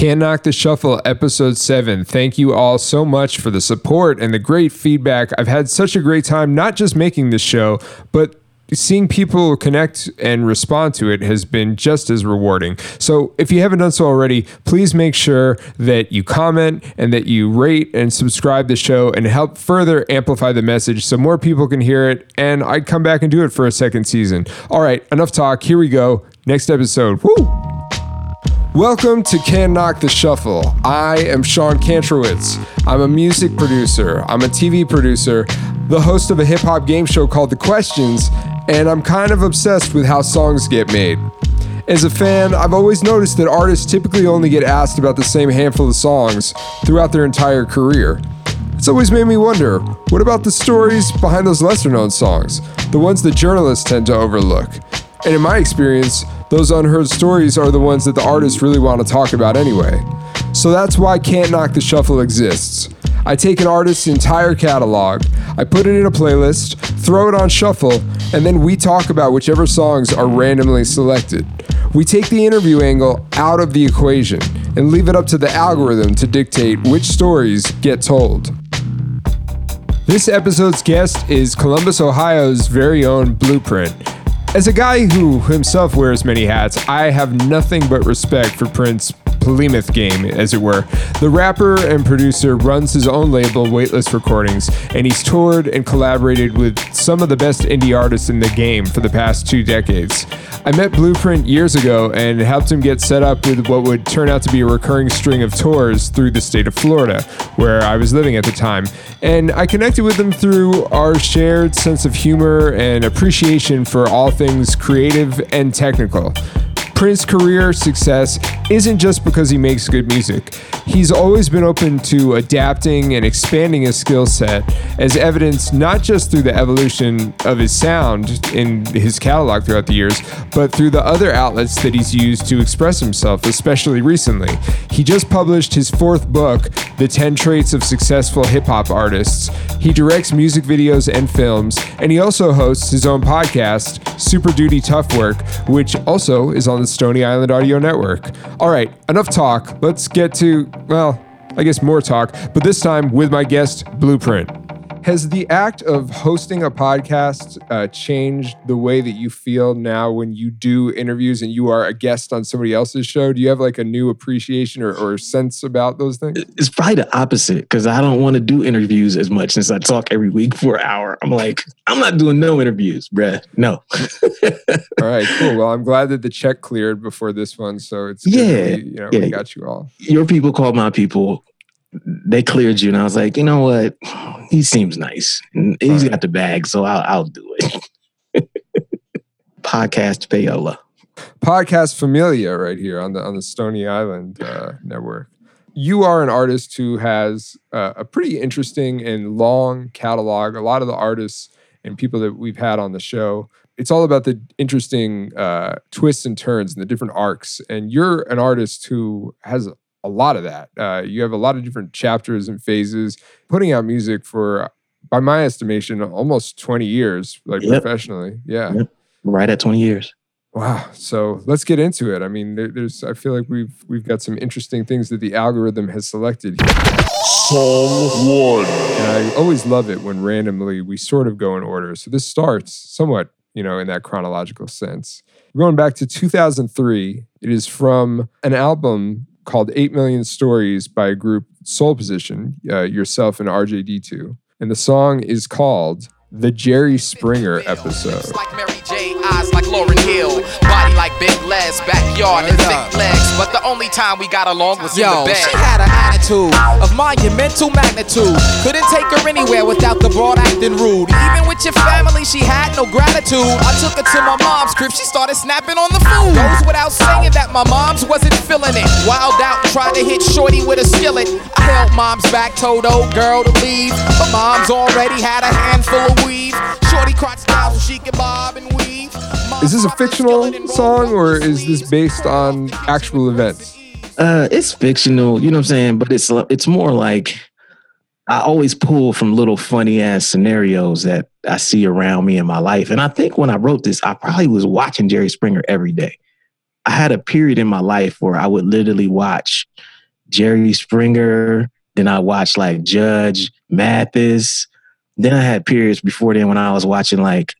Can't Knock the Shuffle, episode seven. Thank you all so much for the support and the great feedback. I've had such a great time, not just making this show, but seeing people connect and respond to it has been just as rewarding. So if you haven't done so already, please make sure that you comment and that you rate and subscribe the show and help further amplify the message so more people can hear it and I'd come back and do it for a second season. All right, enough talk. Here we go. Next episode. Woo! Welcome to Can't Knock the Shuffle. I am Sean Kantrowitz. I'm a music producer, I'm a TV producer, the host of a hip hop game show called The Questions, and I'm kind of obsessed with how songs get made. As a fan, I've always noticed that artists typically only get asked about the same handful of songs throughout their entire career. It's always made me wonder what about the stories behind those lesser known songs, the ones that journalists tend to overlook? And in my experience, those unheard stories are the ones that the artists really want to talk about anyway. So that's why Can't Knock the Shuffle exists. I take an artist's entire catalog, I put it in a playlist, throw it on shuffle, and then we talk about whichever songs are randomly selected. We take the interview angle out of the equation and leave it up to the algorithm to dictate which stories get told. This episode's guest is Columbus, Ohio's very own Blueprint. As a guy who himself wears many hats, I have nothing but respect for Print's polymath game, as it were. The rapper and producer runs his own label, Weightless Recordings, and he's toured and collaborated with some of the best indie artists in the game for the past two decades. I met Blueprint years ago and helped him get set up with what would turn out to be a recurring string of tours through the state of Florida, where I was living at the time. And I connected with him through our shared sense of humor and appreciation for all things creative and technical. Print's career success isn't just because he makes good music. He's always been open to adapting and expanding his skill set, as evidenced not just through the evolution of his sound in his catalog throughout the years, but through the other outlets that he's used to express himself, especially recently. He just published his fourth book, The 10 Traits of Successful Hip Hop Artists. He directs music videos and films, and he also hosts his own podcast, Super Duty Tough Work, which also is on the Stony Island Audio Network. All right, enough talk. Let's get to, well, I guess more talk, but this time with my guest, Blueprint. Has the act of hosting a podcast uh, changed the way that you feel now when you do interviews and you are a guest on somebody else's show? Do you have like a new appreciation or, or sense about those things? It's probably the opposite because I don't want to do interviews as much since I talk every week for an hour. I'm like, I'm not doing no interviews, bruh. No. all right, cool. Well, I'm glad that the check cleared before this one. So it's yeah, we, you know, yeah. we got you all. Your people called my people they cleared you, and I was like, you know what? He seems nice, and he's got the bag, so I'll, I'll do it. Podcast payola. Podcast Familia, right here on the on the Stony Island uh, network. You are an artist who has uh, a pretty interesting and long catalog. A lot of the artists and people that we've had on the show, it's all about the interesting uh, twists and turns and the different arcs. And you're an artist who has a lot of that. Uh, you have a lot of different chapters and phases, putting out music for, by my estimation, almost 20 years, like Yep. professionally. Yeah. Yep. Right at 20 years. Wow. So let's get into it. I mean, there, there's, I feel like we've, we've got some interesting things that the algorithm has selected. here. Song one. And I always love it when randomly we sort of go in order. So this starts somewhat, you know, in that chronological sense. Going back to 2003. It is from an album called 8 Million Stories by a group Soul Position, uh, yourself and RJD2. And the song is called The Jerry Springer Episode. Like Mary J, eyes like Lauryn Hill, body like Big Les, backyard and thick legs. But the only time we got along was in the bed. she had an attitude of monumental magnitude. Couldn't take her anywhere without the broad acting rude. Even with your family, she had no gratitude. I took her to my mom's crib, she started snapping on the food. Goes without saying that my mom's wasn't feeling it. Wild out, tried to hit shorty with a skillet. I held mom's back, told old girl to leave. But mom's already had a handful of weave. Shorty crouched down she could bob and weave. Is this a fictional song or is this based on actual events? Uh, it's fictional, you know what I'm saying? But it's it's more like I always pull from little funny ass scenarios that I see around me in my life. And I think when I wrote this, I probably was watching Jerry Springer every day. I had a period in my life where I would literally watch Jerry Springer, then I watched like Judge Mathis. Then I had periods before then when I was watching like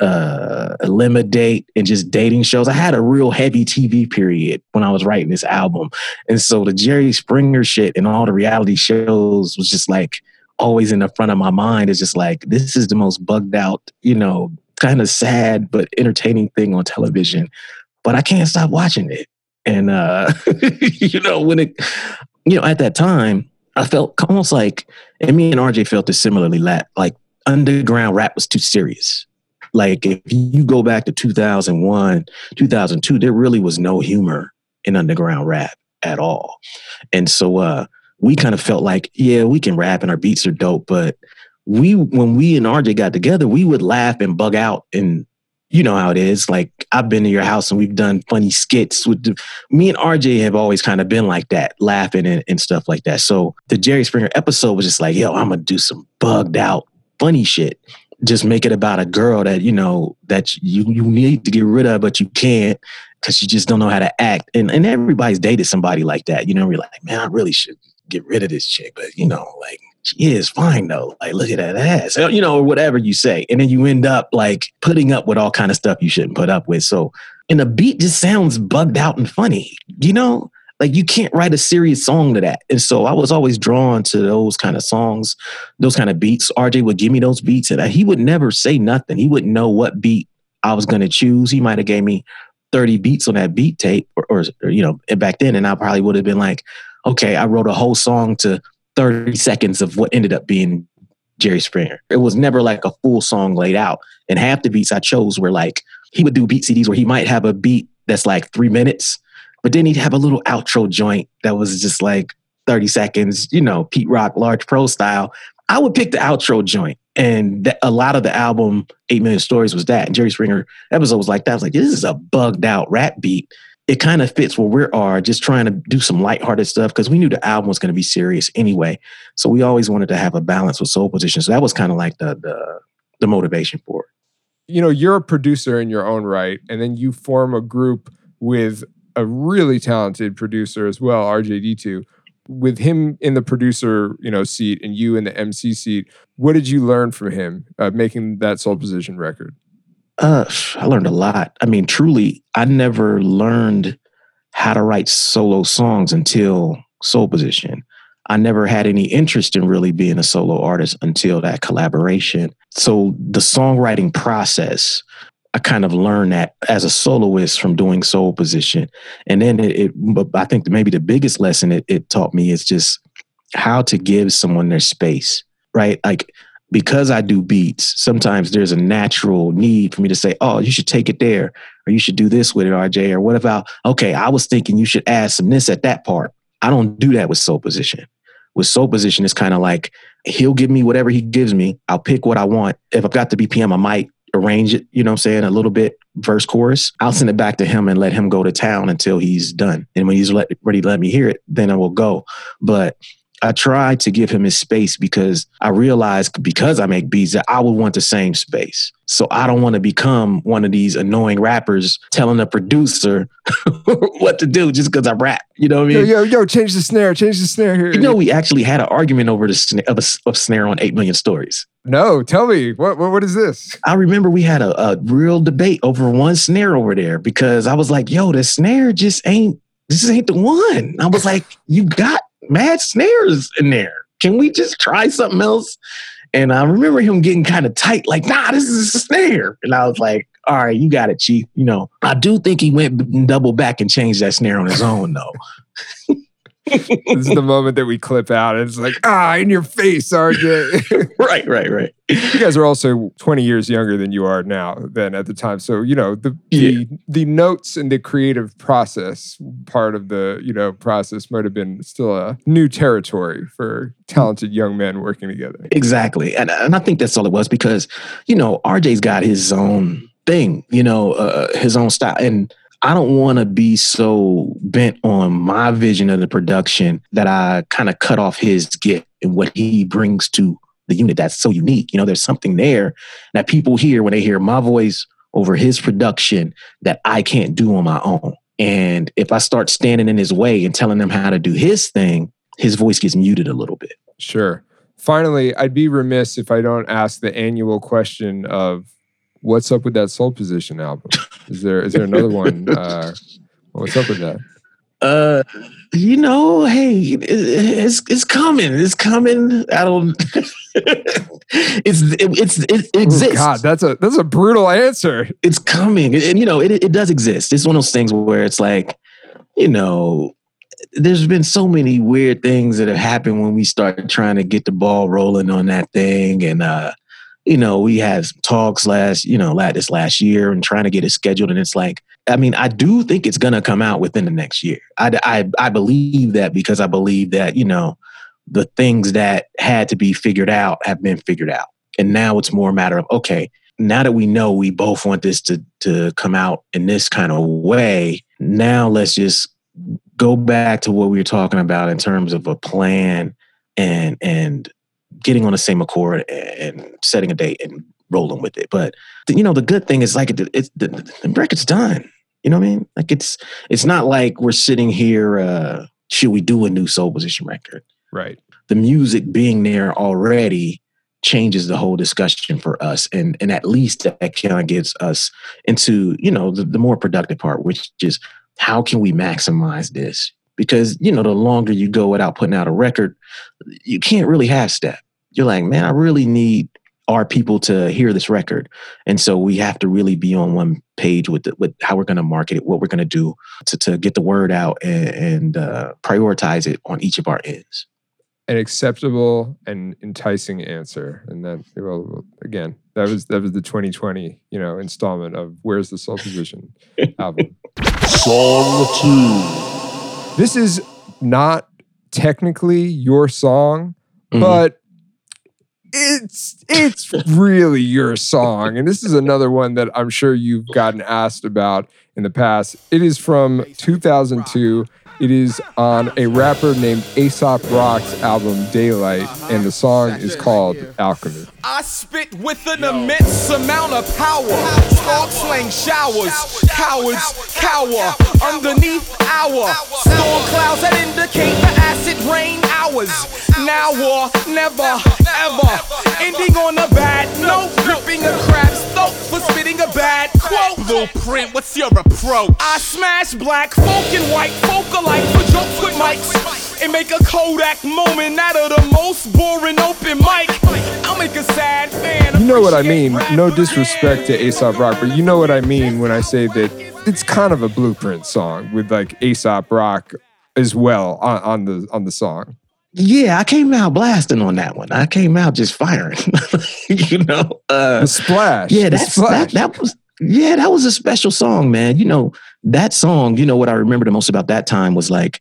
uh Elimidate and just dating shows. I had a real heavy TV period when I was writing this album. And so the Jerry Springer shit and all the reality shows was just like always in the front of my mind. It's just like this is the most bugged out, you know, kind of sad but entertaining thing on television. But I can't stop watching it. And uh you know, when it you know, at that time, I felt almost like and me and RJ felt it similarly like underground rap was too serious like if you go back to 2001, 2002, there really was no humor in underground rap at all. And so uh, we kind of felt like, yeah, we can rap and our beats are dope, but we when we and RJ got together, we would laugh and bug out and you know how it is. Like I've been to your house and we've done funny skits with the, me and RJ have always kind of been like that, laughing and, and stuff like that. So the Jerry Springer episode was just like, yo, I'm gonna do some bugged out funny shit just make it about a girl that you know that you you need to get rid of, but you can't because you just don't know how to act. And and everybody's dated somebody like that. You know, you're like, man, I really should get rid of this chick, but you know, like she is fine though. Like, look at that ass, you know, or whatever you say, and then you end up like putting up with all kind of stuff you shouldn't put up with. So, and the beat just sounds bugged out and funny, you know like you can't write a serious song to that. And so I was always drawn to those kind of songs, those kind of beats. RJ would give me those beats and he would never say nothing. He wouldn't know what beat I was going to choose. He might have gave me 30 beats on that beat tape or, or, or, you know, back then. And I probably would have been like, okay, I wrote a whole song to 30 seconds of what ended up being Jerry Springer. It was never like a full song laid out. And half the beats I chose were like, he would do beat CDs where he might have a beat that's like three minutes but then he'd have a little outro joint that was just like 30 seconds, you know, Pete Rock, Large Pro style. I would pick the outro joint. And a lot of the album, 8 Million Stories, was that. And Jerry Springer episode was like that. I was like, this is a bugged out rap beat. It kind of fits where we are, just trying to do some lighthearted stuff because we knew the album was going to be serious anyway. So we always wanted to have a balance with soul position. So that was kind of like the, the the motivation for it. You know, you're a producer in your own right, and then you form a group with a really talented producer as well, RJD2. With him in the producer, you know, seat and you in the MC seat, what did you learn from him uh, making that soul position record? Uh, I learned a lot. I mean, truly, I never learned how to write solo songs until Soul Position. I never had any interest in really being a solo artist until that collaboration. So the songwriting process I kind of learned that as a soloist from doing soul position. And then it, it I think maybe the biggest lesson it, it taught me is just how to give someone their space, right? Like, because I do beats, sometimes there's a natural need for me to say, oh, you should take it there, or you should do this with it, RJ, or what about, okay, I was thinking you should add some this at that part. I don't do that with soul position. With soul position, it's kind of like he'll give me whatever he gives me. I'll pick what I want. If I've got the BPM, I might arrange it, you know what I'm saying, a little bit verse chorus. I'll send it back to him and let him go to town until he's done. And when he's let, ready to let me hear it, then I will go. But I try to give him his space because I realize because I make beats that I would want the same space. So I don't want to become one of these annoying rappers telling a producer what to do just because I rap. You know what I mean? Yo, yo, yo, change the snare, change the snare here. You know, we actually had an argument over the snare of, a, of snare on 8 million stories. No, tell me what, what what is this? I remember we had a, a real debate over one snare over there because I was like, "Yo, the snare just ain't this ain't the one." I was like, "You got mad snares in there. Can we just try something else?" And I remember him getting kind of tight, like, "Nah, this is a snare." And I was like, "All right, you got it, chief." You know, I do think he went double back and changed that snare on his own, though. this is the moment that we clip out. And it's like, ah, in your face, RJ. right, right, right. You guys are also 20 years younger than you are now than at the time. So, you know, the yeah. the, the notes and the creative process part of the, you know, process might have been still a new territory for talented young men working together. Exactly. And, and I think that's all it was because, you know, RJ's got his own thing, you know, uh, his own style. And I don't want to be so bent on my vision of the production that I kind of cut off his gift and what he brings to the unit that's so unique. You know, there's something there that people hear when they hear my voice over his production that I can't do on my own. And if I start standing in his way and telling him how to do his thing, his voice gets muted a little bit. Sure. Finally, I'd be remiss if I don't ask the annual question of what's up with that soul position album? Is there is there another one? Uh, what's up with that? Uh, you know, hey, it, it's it's coming. It's coming. I don't. it's it, it's it, Ooh, exists. God, that's a that's a brutal answer. It's coming, and, and, you know, it it does exist. It's one of those things where it's like, you know, there's been so many weird things that have happened when we started trying to get the ball rolling on that thing, and uh, you know, we had talks last, you know, last this last year and trying to get it scheduled, and it's like I mean, I do think it's going to come out within the next year. I, I, I believe that because I believe that, you know, the things that had to be figured out have been figured out. And now it's more a matter of, okay, now that we know we both want this to, to come out in this kind of way, now let's just go back to what we were talking about in terms of a plan and, and getting on the same accord and setting a date and rolling with it. But you know, the good thing is like it, it's the, the record's done. You know what I mean? Like it's it's not like we're sitting here. Uh, should we do a new soul position record? Right. The music being there already changes the whole discussion for us, and and at least that kind of gets us into you know the, the more productive part, which is how can we maximize this? Because you know the longer you go without putting out a record, you can't really have step. You're like, man, I really need our people to hear this record. And so we have to really be on one page with the, with how we're going to market it, what we're going to do to, to get the word out and, and uh, prioritize it on each of our ends. An acceptable and enticing answer, and then well, again, that was that was the 2020 you know installment of Where's the Soul Position album. Song two. This is not technically your song, Mhm. but it's it's really your song. And this is another one that i'm sure you've gotten asked about in the past. It is from 2002 it is on a rapper named aesop rock's album daylight uh-huh. and the song is called alchemy I spit with an immense amount of power. Spark slang showers, cowards cower underneath our storm clouds that indicate the acid rain hours. Now or never, ever. Ending on a bad note, gripping a crab's throat for spitting a bad quote. Blueprint, what's your approach? I smash black folk and white folk alike for jokes with mics. And make a Kodak moment out of the most boring open mic. I'll make a sad fan. you know what i mean no disrespect to and- aesop rock but you know what i mean when i say that it's kind of a blueprint song with like aesop rock as well on, on the on the song Yeah, I came out blasting on that one. I came out just firing. you know, uh, the splash yeah, the that's, that, that was yeah, that was a special song, man. You know, that song, you know what I remember the most about that time was like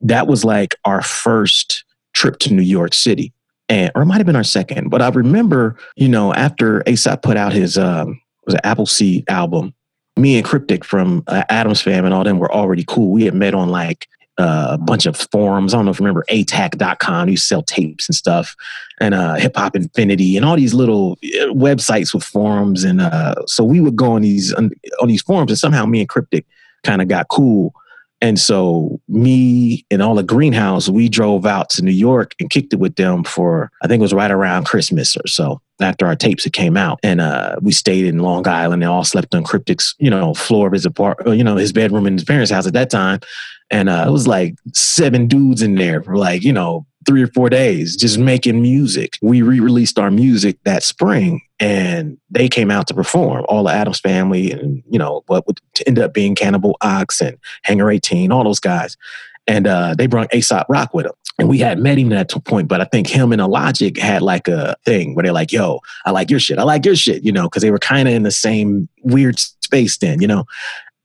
that was like our first trip to New York City. And or it might have been our second, but I remember, you know, after Aesop put out his um was it Appleseed album, me and Cryptic from uh, Atoms fam and all them were already cool. We had met on like uh, a bunch of forums. I don't know if you remember atac.com. You sell tapes and stuff and uh, Hip Hop Infinity and all these little uh, websites with forums. And uh, so we would go on these on, these forums, and somehow me and Cryptic kind of got cool. And so me and all the greenhouse, we drove out to New York and kicked it with them for I think it was right around Christmas or so after our tapes had came out. And uh, we stayed in Long Island. They all slept on Cryptic's, you know, floor of his apartment, you know, his bedroom in his parents' house at that time. And uh, it was like seven dudes in there for like, you know, three or four days just making music. We re-released our music that spring and they came out to perform. All the Atoms family and, you know, what would end up being Cannibal Ox and Hangar 18, all those guys. And uh, they brought Aesop Rock with them. And we had met him at that point, but I think him and Illogic had like a thing where they're like, yo, I like your shit. I like your shit, you know, because they were kind of in the same weird space then, you know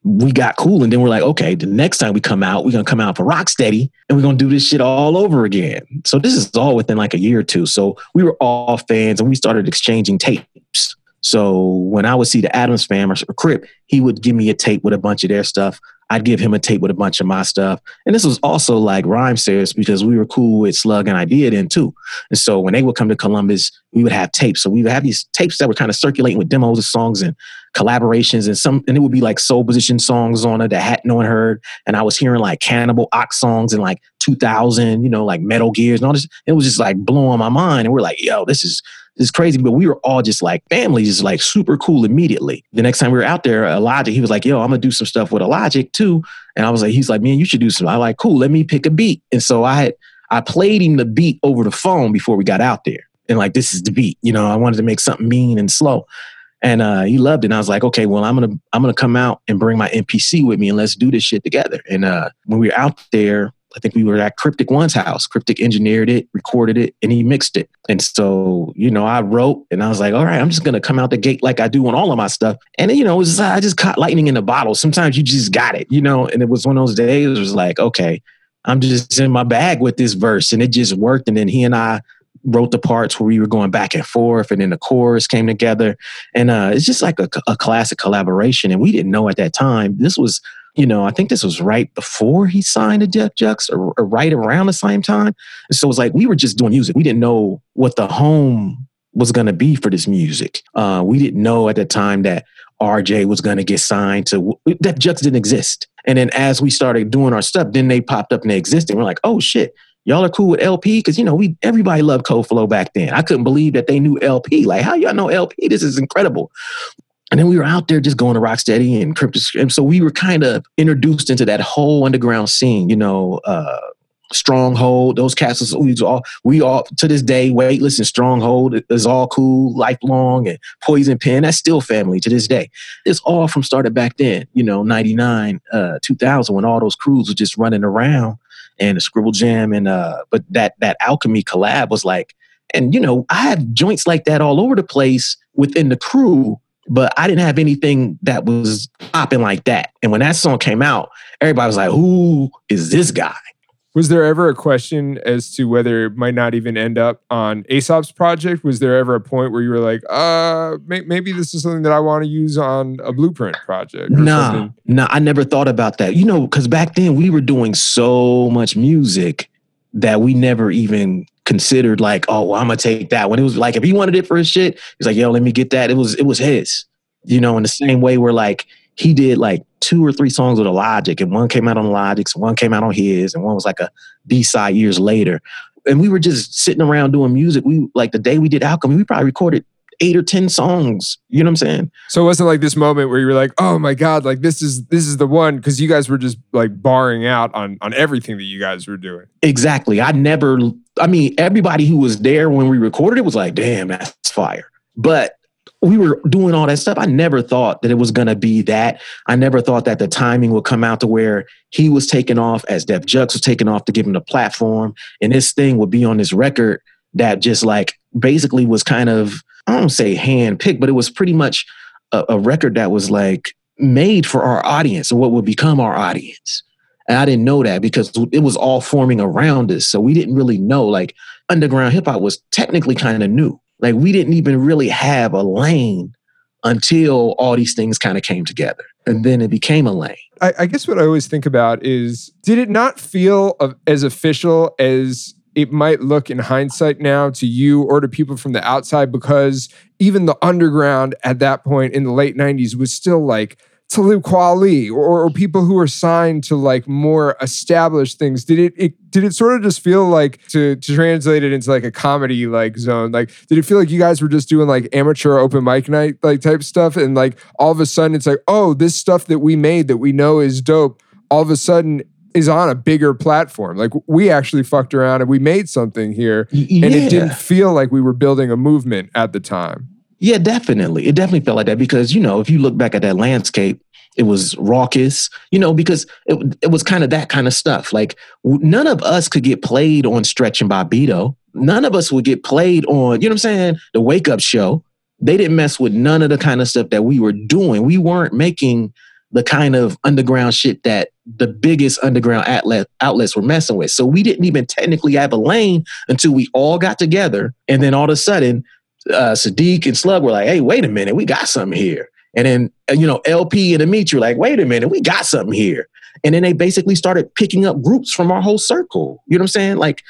we got cool and then we're like, okay, the next time we come out, we're gonna come out for Rocksteady and we're gonna do this shit all over again. So this is all within like a year or two. So we were all fans and we started exchanging tapes. So when I would see the Atoms fam or Crip, he would give me a tape with a bunch of their stuff. I'd give him a tape with a bunch of my stuff. And this was also like Rhymesayers because we were cool with Slug and Idea then too. And so when they would come to Columbus, we would have tapes. So we would have these tapes that were kind of circulating with demos of songs and collaborations and some, and it would be like soul position songs on it that had no one heard. And I was hearing like Cannibal Ox songs in like 2000, you know, like Metal Gears and all this. It was just like blowing my mind. And we're like, yo, this is, is crazy. But we were all just like family, just like super cool immediately. The next time we were out there, Elijah, he was like, yo, I'm gonna do some stuff with Logic too. And I was like, he's like, man, you should do some. I like, cool, let me pick a beat. And so I had, I played him the beat over the phone before we got out there. And like, this is the beat. You know, I wanted to make something mean and slow. And uh, he loved it. And I was like, okay, well, I'm gonna I'm gonna come out and bring my MPC with me and let's do this shit together. And uh, when we were out there, I think we were at Cryptic One's house. Cryptic engineered it, recorded it, and he mixed it. And so, you know, I wrote and I was like, all right, I'm just gonna come out the gate like I do on all of my stuff. And you know, was I just caught lightning in a bottle. Sometimes you just got it, you know. And it was one of those days. It was like, okay, I'm just in my bag with this verse, and it just worked. And then he and I wrote the parts where we were going back and forth, and then the chorus came together, and uh, it's just like a, a classic collaboration. And we didn't know at that time this was, you know, I think this was right before he signed to Def Jux, or, or right around the same time. And so it was like we were just doing music. We didn't know what the home was going to be for this music. Uh, we didn't know at the time that RJ was going to get signed to Def Jux didn't exist. And then as we started doing our stuff, then they popped up and they existed. We're like, oh shit, y'all are cool with El-P? Because you know, we everybody loved Co Flow back then. I couldn't believe that they knew El-P. Like, how y'all know El-P? This is incredible. And then we were out there just going to Rocksteady and Crypto. And so we were kind of introduced into that whole underground scene, you know, uh, Stronghold, those castles, we all, we all to this day, Weightless and Stronghold is all cool, lifelong, and Poison Pen, that's still family to this day. It's all from started back then, you know, 99, uh, 2000, when all those crews were just running around and Scribble Jam and uh, but that that Alchemy collab was like, and you know, I had joints like that all over the place within the crew, but I didn't have anything that was popping like that. And when that song came out, everybody was like, "Who is this guy?" Was there ever a question as to whether it might not even end up on Aesop's project? Was there ever a point where you were like, uh, may- maybe this is something that I want to use on a blueprint project? Nah, no, nah, I never thought about that. You know, because back then we were doing so much music that we never even considered like, oh, well, I'm gonna take that. When it was like, if he wanted it for his shit, he's like, yo, let me get that. It was it was his. You know, in the same way where like he did like two or three songs with Illogic, and one came out on Logic's, one came out on his, and one was like a B side years later. And we were just sitting around doing music. We like the day we did Alchemy, we probably recorded eight or ten songs. You know what I'm saying? So it wasn't like this moment where you were like, "Oh my god, like this is this is the one," because you guys were just like barring out on on everything that you guys were doing. Exactly. I never. I mean, everybody who was there when we recorded it was like, "Damn, that's fire." But we were doing all that stuff. I never thought that it was going to be that. I never thought that the timing would come out to where he was taking off as Def Jux was taking off to give him the platform. And this thing would be on this record that just like basically was kind of, I don't say hand picked, but it was pretty much a, a record that was like made for our audience or what would become our audience. And I didn't know that because it was all forming around us. So we didn't really know like underground hip hop was technically kind of new. Like we didn't even really have a lane until all these things kind of came together. And then it became a lane. I, I guess what I always think about is did it not feel as official as it might look in hindsight now to you or to people from the outside? Because even the underground at that point in the late 90s was still like Talib Kweli or, or people who were signed to like more established things. Did it, it did it sort of just feel like to to translate it into like a comedy like zone? Like did it feel like you guys were just doing like amateur open mic night like type stuff and like all of a sudden it's like, oh, this stuff that we made that we know is dope, all of a sudden is on a bigger platform. Like we actually fucked around and we made something here. Y- And it didn't feel like we were building a movement at the time. Yeah, definitely. It definitely felt like that because, you know, if you look back at that landscape, it was raucous, you know, because it, it was kind of that kind of stuff. Like w- none of us could get played on Stretch and Bobbito. None of us would get played on, you know what I'm saying, the wake up show. They didn't mess with none of the kind of stuff that we were doing. We weren't making the kind of underground shit that the biggest underground outlet outlets were messing with. So we didn't even technically have a lane until we all got together. And then all of a sudden, uh, Siddiq and Slug were like, hey, wait a minute, we got something here. And then, uh, you know, El-P and Amit, you're like, wait a minute, we got something here. And then they basically started picking up groups from our whole circle. You know what I'm saying? Like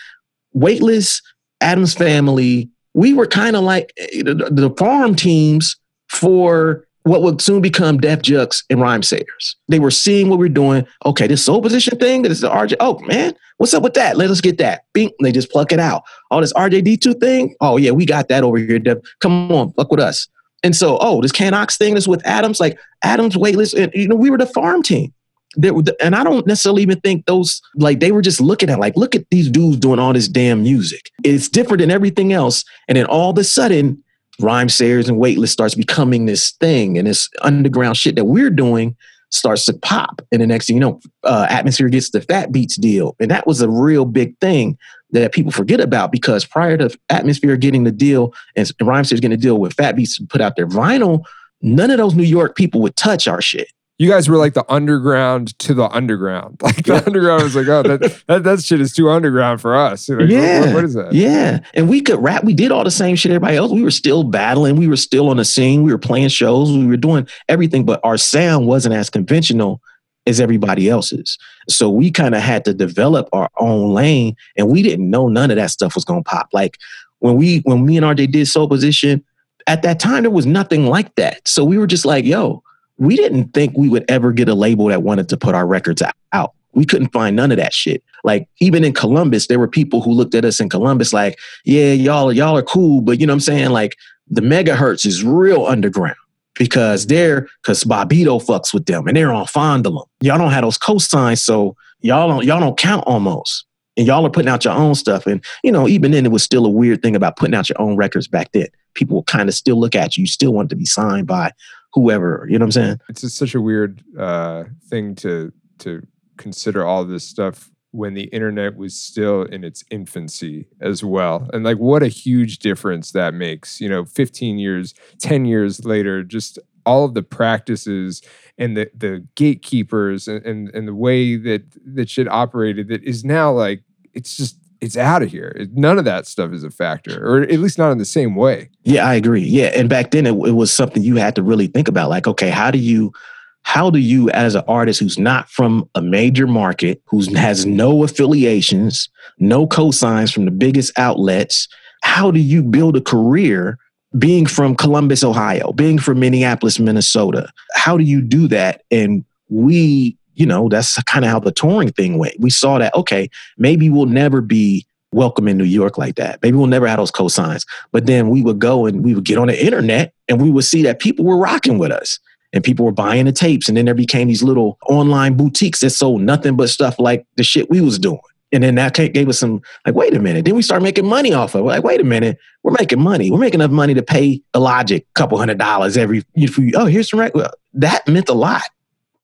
Weightless, Atoms Family, we were kind of like eh, the farm teams for what would soon become Def Jux and Rhymesayers. They were seeing what we're doing. Okay, this soul position thing, this is the RJ. Oh man, what's up with that? Let us get that. Bing, they just pluck it out. All this RJD2 thing. Oh yeah, we got that over here, Def. Come on, fuck with us. And so, oh, this Can Ox thing is with Atoms, like Atoms Weightless, and you know, we were the farm team. There, and I don't necessarily even think those like they were just looking at like, look at these dudes doing all this damn music. It's different than everything else. And then all of a sudden, Rhymesayers and Weightless starts becoming this thing, and this underground shit that we're doing starts to pop. And the next thing you know, uh, Atmosphere gets the Fat Beats deal, and that was a real big thing that people forget about because prior to Atmosphere getting the deal and Rhymesayers getting the deal with Fat Beats put out their vinyl, none of those New York people would touch our shit you guys were like the underground to the underground. Like the underground was like, oh, that, that, that shit is too underground for us. Like, yeah. What, what is that? Yeah. And we could rap. We did all the same shit everybody else. We were still battling. We were still on the scene. We were playing shows. We were doing everything, but our sound wasn't as conventional as everybody else's. So we kind of had to develop our own lane and we didn't know none of that stuff was going to pop. Like when we, when me and RJ did Soul Position, at that time, there was nothing like that. So we were just like, yo, we didn't think we would ever get a label that wanted to put our records out. We couldn't find none of that shit. Like even in Columbus, there were people who looked at us in Columbus like, yeah, y'all, y'all are cool, but you know what I'm saying? Like the megahertz is real underground because they're because Bobbito fucks with them and they're on Fondle 'Em. Y'all don't have those cosigns, so y'all don't y'all don't count almost. And y'all are putting out your own stuff. And you know, even then it was still a weird thing about putting out your own records back then. People kind of still look at you. You still want to be signed by whoever. You know what I'm saying? It's such a weird uh, thing to to consider all this stuff when the internet was still in its infancy as well. And like what a huge difference that makes. You know, 15 years, 10 years later, just all of the practices and the the gatekeepers and, and, and the way that that shit operated that is now like it's just it's out of here. None of that stuff is a factor, or at least not in the same way. Yeah, I agree. Yeah, and back then it, it, was something you had to really think about. Like, okay, how do you, how do you, as an artist who's not from a major market, who has no affiliations, no cosigns from the biggest outlets, how do you build a career? Being from Columbus, Ohio, being from Minneapolis, Minnesota, how do you do that? And we you know, that's kind of how the touring thing went. We saw that, okay, maybe we'll never be welcome in New York like that. Maybe we'll never have those cosigns. But then we would go and we would get on the internet and we would see that people were rocking with us and people were buying the tapes. And then there became these little online boutiques that sold nothing but stuff like the shit we was doing. And then that gave us some like, wait a minute. Then we start making money off of it. Like, wait a minute, we're making money. We're making enough money to pay Illogic a couple hundred dollars every. Oh, here's some right. Well, that meant a lot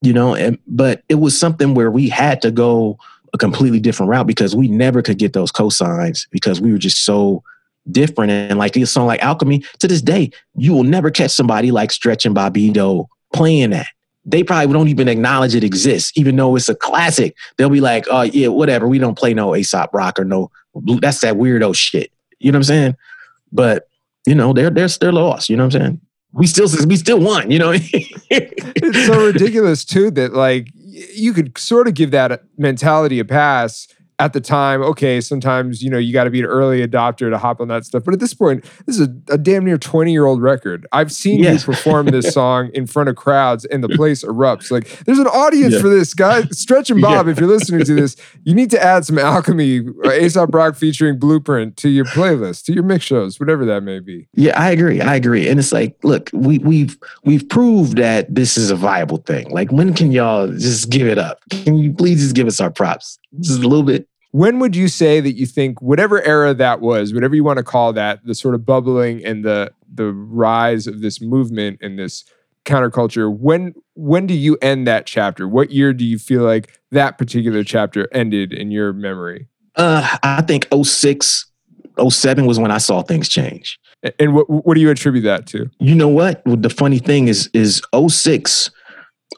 you know, and but it was something where we had to go a completely different route because we never could get those cosigns because we were just so different. And like this song like Alchemy, to this day, you will never catch somebody like Stretch and Bobbito playing that. They probably don't even acknowledge it exists, even though it's a classic. They'll be like, oh yeah, whatever. We don't play no Aesop rock or no that's that weirdo shit. You know what I'm saying? But you know, they're they're they're lost. You know what I'm saying? We still we still won. You know, it's so ridiculous too that like you could sort of give that mentality a pass at the time, okay, sometimes you know you got to be an early adopter to hop on that stuff. But at this point, this is a, a damn near twenty year old record. I've seen yes. you perform this song in front of crowds, and the place erupts. Like there's an audience yeah. for this, guy. Stretch and Bob, yeah. if you're listening to this, you need to add some Alchemy, uh, Aesop Rock featuring Blueprint to your playlist, to your mix shows, whatever that may be. Yeah, I agree. I agree. And it's like, look, we we've we've proved that this is a viable thing. Like, when can y'all just give it up? Can you please just give us our props? Just a little bit when would you say that you think whatever era that was, whatever you want to call that, the sort of bubbling and the the rise of this movement and this counterculture, when when do you end that chapter? What year do you feel like that particular chapter ended in your memory? Uh, I think 06, 07 was when I saw things change. And what what do you attribute that to? You know what? The funny thing is is 06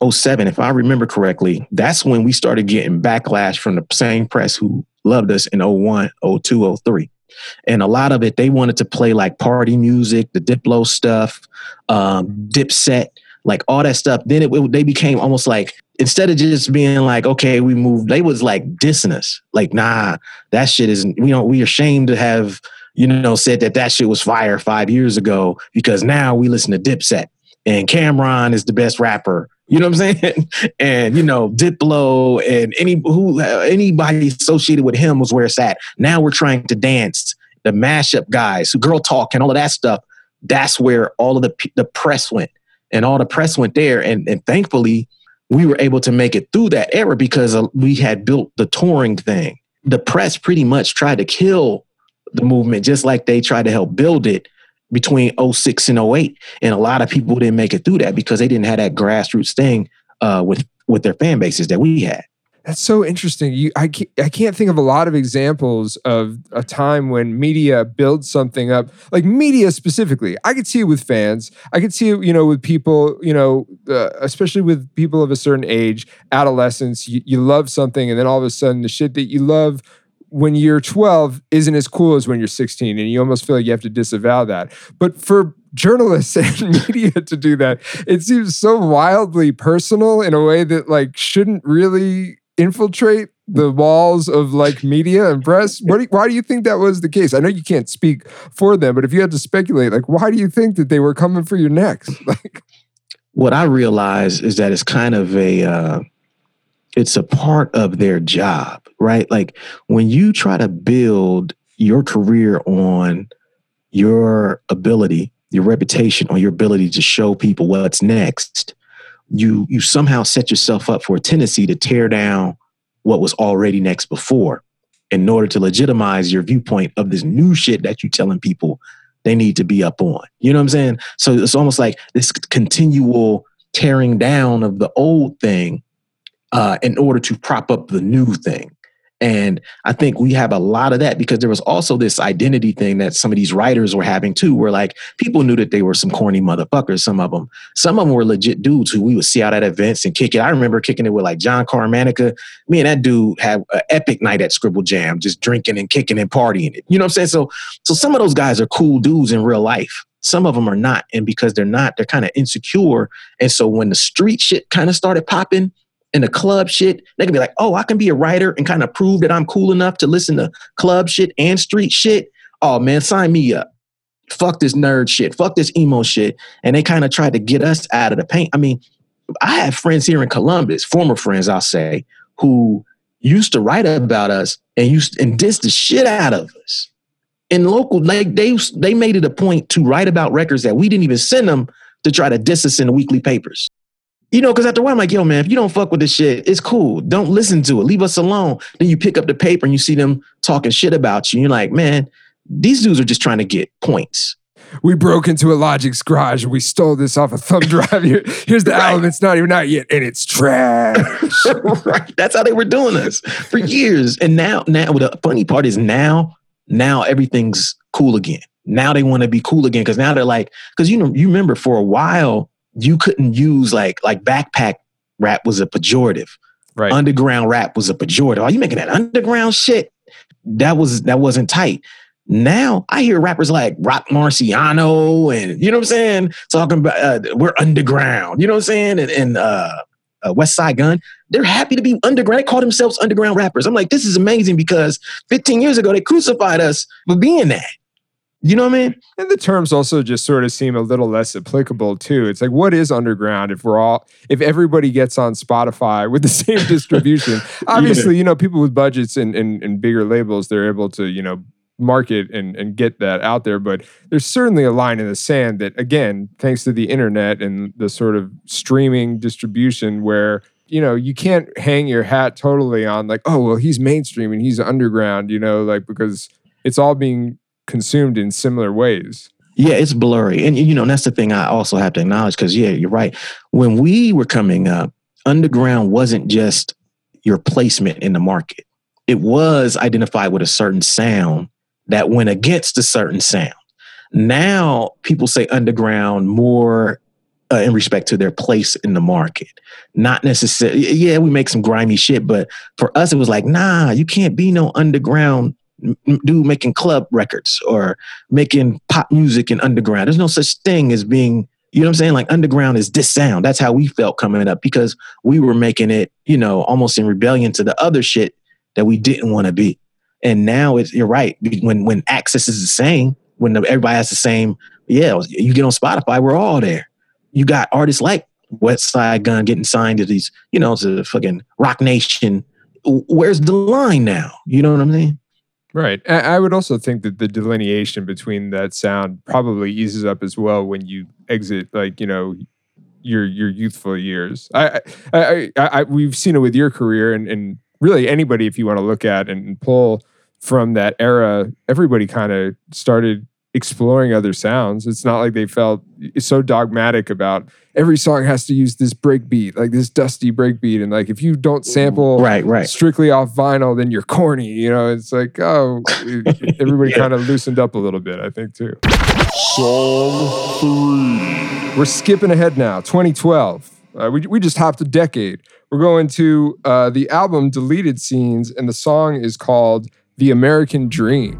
07, if I remember correctly, that's when we started getting backlash from the same press who loved us in 01, 02, 03. And a lot of it, they wanted to play like party music, the Diplo stuff, um, Dipset, like all that stuff. Then it, it, they became almost like instead of just being like, okay, we moved, they was like dissing us. Like, nah, that shit isn't, we don't, we ashamed to have you know, said that that shit was fire five years ago because now we listen to Dipset and Cam'ron is the best rapper. You know what I'm saying? and you know, Diplo and any who anybody associated with him was where it's at. Now we're trying to dance the mashup guys, girl talk, and all of that stuff. That's where all of the the press went, and all the press went there. And and thankfully, we were able to make it through that era because uh, we had built the touring thing. The press pretty much tried to kill the movement just like they tried to help build it between 06 and 08 and a lot of people didn't make it through that because they didn't have that grassroots thing uh, with with their fan bases that we had that's so interesting. You, I, can't, I can't think of a lot of examples of a time when media builds something up, like media specifically. I could see it with fans. I could see it, you know, with people, you know, uh, especially with people of a certain age, adolescence. You, you love something, and then all of a sudden, the shit that you love when you're 12 isn't as cool as when you're 16 and you almost feel like you have to disavow that. But for journalists and media to do that it seems so wildly personal in a way that like shouldn't really infiltrate the walls of like media and press. Do, why do you think that was the case? I know you can't speak for them but if you had to speculate like why do you think that they were coming for your necks? Like what i realize is that it's kind of a uh, it's a part of their job, right? Like when you try to build your career on your ability, your reputation, on your ability to show people what's next, you you somehow set yourself up for a tendency to tear down what was already next before in order to legitimize your viewpoint of this new shit that you're telling people they need to be up on. You know what I'm saying? So it's almost like this continual tearing down of the old thing uh, in order to prop up the new thing. And I think we have a lot of that because there was also this identity thing that some of these writers were having too, where like people knew that they were some corny motherfuckers, some of them. Some of them were legit dudes who we would see out at events and kick it. I remember kicking it with like Jon Caramanica. Me and that dude had an epic night at Scribble Jam, just drinking and kicking and partying it. You know what I'm saying? So, so some of those guys are cool dudes in real life. Some of them are not. And because they're not, they're kind of insecure. And so when the street shit kind of started popping, in the club shit, they can be like, oh, I can be a writer and kind of prove that I'm cool enough to listen to club shit and street shit. Oh man, sign me up. Fuck this nerd shit. Fuck this emo shit. And they kind of tried to get us out of the paint. I mean, I have friends here in Columbus, former friends, I'll say, who used to write about us and used and diss the shit out of us. In local, like they they made it a point to write about records that we didn't even send them to try to diss us in the weekly papers. You know, because after a while, I'm like, yo, man, if you don't fuck with this shit, it's cool. Don't listen to it. Leave us alone. Then you pick up the paper and you see them talking shit about you. And You're like, man, these dudes are just trying to get points. We broke into Illogic's garage and we stole this off a thumb drive. Here, here's the right. album. It's not even out yet, and it's trash. right. That's how they were doing us for years. And now, now the funny part is now, now everything's cool again. Now they want to be cool again because now they're like, because you know, you remember for a while you couldn't use like like backpack rap was a pejorative. Right. Underground rap was a pejorative. Are you making that underground shit? That was that wasn't tight. Now I hear rappers like Roc Marciano and you know what I'm saying, talking about uh, we're underground. You know what I'm saying, and, and uh, uh, Westside Gunn. They're happy to be underground. They call themselves underground rappers. I'm like, this is amazing because 15 years ago they crucified us for being that. You know what I mean? And the terms also just sort of seem a little less applicable too. It's like, what is underground if we're all, if everybody gets on Spotify with the same distribution? Obviously, yeah. you know, people with budgets and, and, and bigger labels, they're able to, you know, market and, and get that out there. But there's certainly a line in the sand that, again, thanks to the internet and the sort of streaming distribution where, you know, you can't hang your hat totally on like, oh, well, he's mainstream and he's underground, you know, like because it's all being consumed in similar ways. Yeah, it's blurry. And you know, that's the thing I also have to acknowledge because yeah, you're right. When we were coming up, underground wasn't just your placement in the market. It was identified with a certain sound that went against a certain sound. Now people say underground more uh, in respect to their place in the market. Not necessarily, yeah, we make some grimy shit, but for us, it was like, nah, you can't be no underground dude making club records or making pop music in underground. There's no such thing as being, you know what I'm saying? Like underground is this sound. That's how we felt coming up because we were making it, you know, almost in rebellion to the other shit that we didn't want to be. And now it's you're right. When when access is the same, when everybody has the same, yeah, you get on Spotify, we're all there. You got artists like Westside Gunn getting signed to these, you know, to the fucking Roc Nation. Where's the line now? You know what I'm saying? Right. I would also think that the delineation between that sound probably eases up as well when you exit, like, you know, your your youthful years. I, I, I, I we've seen it with your career and, and really anybody if you want to look at and pull from that era, everybody kind of started exploring other sounds. It's not like they felt so dogmatic about every song has to use this break beat, like this dusty break beat. And like if you don't sample right, right. strictly off vinyl, then you're corny. You know, it's like, oh, everybody yeah. kind of loosened up a little bit, I think, too. Song three. We're skipping ahead now, 2012. Uh, we, we just hopped a decade. We're going to uh, the album Deleted Scenes, and the song is called The American Dream.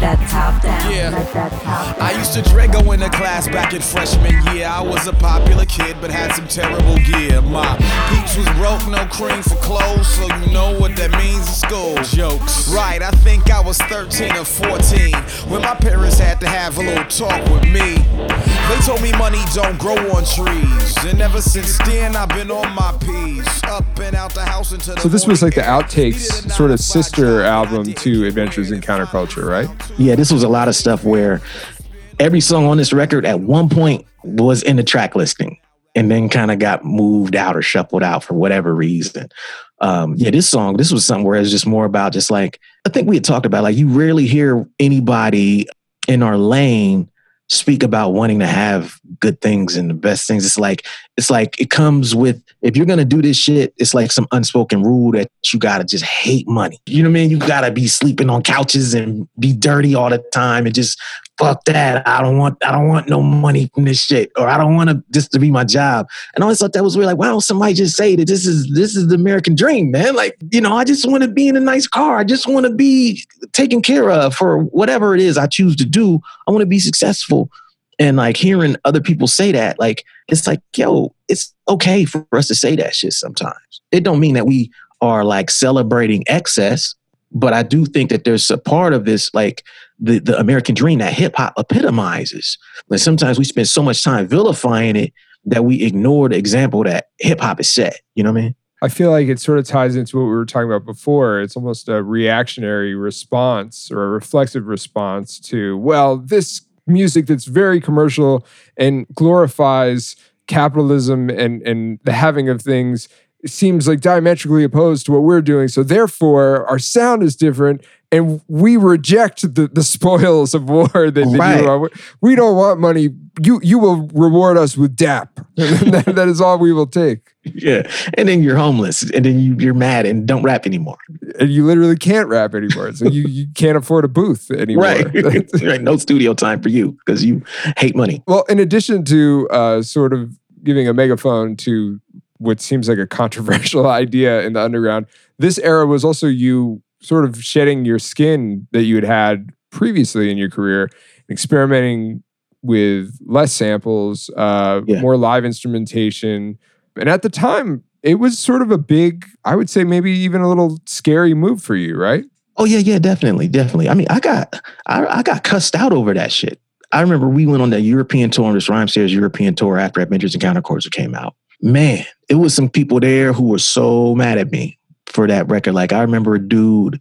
That top down. Yeah. Let that top down. I used to dread going to class back in freshman year. I was a popular kid, but had some terrible gear. My peeps was broke, no cream for clothes, so you know what that means in school. Jokes. Right, I think I was 13 or 14 when my parents had to have a little talk with me. They told me money don't grow on trees, and ever since then I've been on my P's, up and out the house into the So this was like the outtakes, sort of sister album to Adventures in Counterculture, right? Yeah, this was a lot of stuff where every song on this record at one point was in the track listing and then kind of got moved out or shuffled out for whatever reason. Um, yeah, this song, this was something where it's just more about just like, I think we had talked about, like, you rarely hear anybody in our lane speak about wanting to have good things and the best things. It's like it's like it comes with if you're gonna do this shit, it's like some unspoken rule that you gotta just hate money. You know what I mean? You gotta be sleeping on couches and be dirty all the time and just fuck that. I don't want I don't want no money from this shit. Or I don't want to this to be my job. And I always thought that was weird. Like, why don't somebody just say that this is this is the American dream, man? Like, you know, I just want to be in a nice car. I just want to be taken care of for whatever it is I choose to do. I want to be successful. And like hearing other people say that, like it's like, yo, it's okay for us to say that shit sometimes. It don't mean that we are like celebrating excess, but I do think that there's a part of this, like the, the American dream that hip hop epitomizes. Like sometimes we spend so much time vilifying it that we ignore the example that hip hop is set. You know what I mean? I feel like it sort of ties into what we were talking about before. It's almost a reactionary response or a reflexive response to, well, this music that's very commercial and glorifies capitalism and, and the having of things seems like diametrically opposed to what we're doing. So therefore, our sound is different, and we reject the, the spoils of war that, right. you are. We don't want money. You you will reward us with DAP. that, that is all we will take. Yeah, and then you're homeless, and then you, you're mad and don't rap anymore. And you literally can't rap anymore, so you, you can't afford a booth anymore. Right, right. No studio time for you because you hate money. Well, in addition to uh, sort of giving a megaphone to what seems like a controversial idea in the underground. This era was also you sort of shedding your skin that you had had previously in your career, experimenting with less samples, uh, yeah. more live instrumentation. And at the time, it was sort of a big, I would say maybe even a little scary move for you, right? Oh yeah, yeah, definitely, definitely. I mean, I got I, I got cussed out over that shit. I remember we went on that European tour on this Rhymesayers European tour after Adventures in Counterculture came out man, it was some people there who were so mad at me for that record. Like I remember a dude,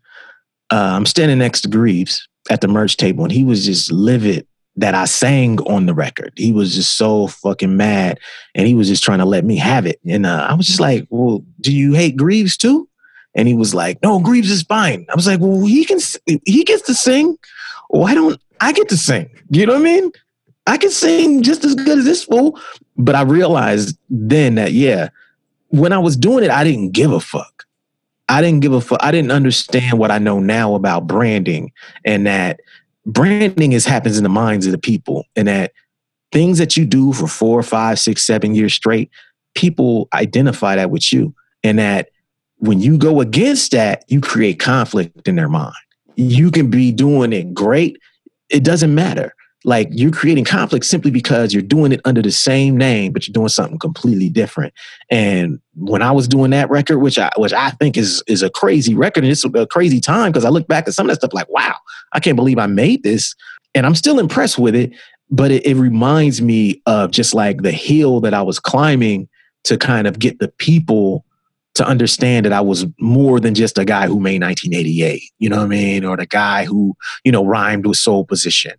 uh, I'm standing next to Greaves at the merch table, and he was just livid that I sang on the record. He was just so fucking mad, and he was just trying to let me have it. And uh, I was just like, "Well, do you hate Greaves too?" And he was like, "No, Greaves is fine." I was like, "Well, he can, he gets to sing. Why don't I get to sing?" You know what I mean? I can sing just as good as this fool. But I realized then that, yeah, when I was doing it, I didn't give a fuck. I didn't give a fuck. I didn't understand what I know now about branding and that branding is happens in the minds of the people and that things that you do for four, five, six, seven years straight, people identify that with you. And that when you go against that, you create conflict in their mind. You can be doing it great. It doesn't matter like you're creating conflict simply because you're doing it under the same name, but you're doing something completely different. And when I was doing that record, which I which I think is is a crazy record, and it's a crazy time because I look back at some of that stuff like, wow, I can't believe I made this, and I'm still impressed with it. But it, it reminds me of just like the hill that I was climbing to kind of get the people to understand that I was more than just a guy who made 1988, you know what I mean? Or the guy who, you know, rhymed with soul position.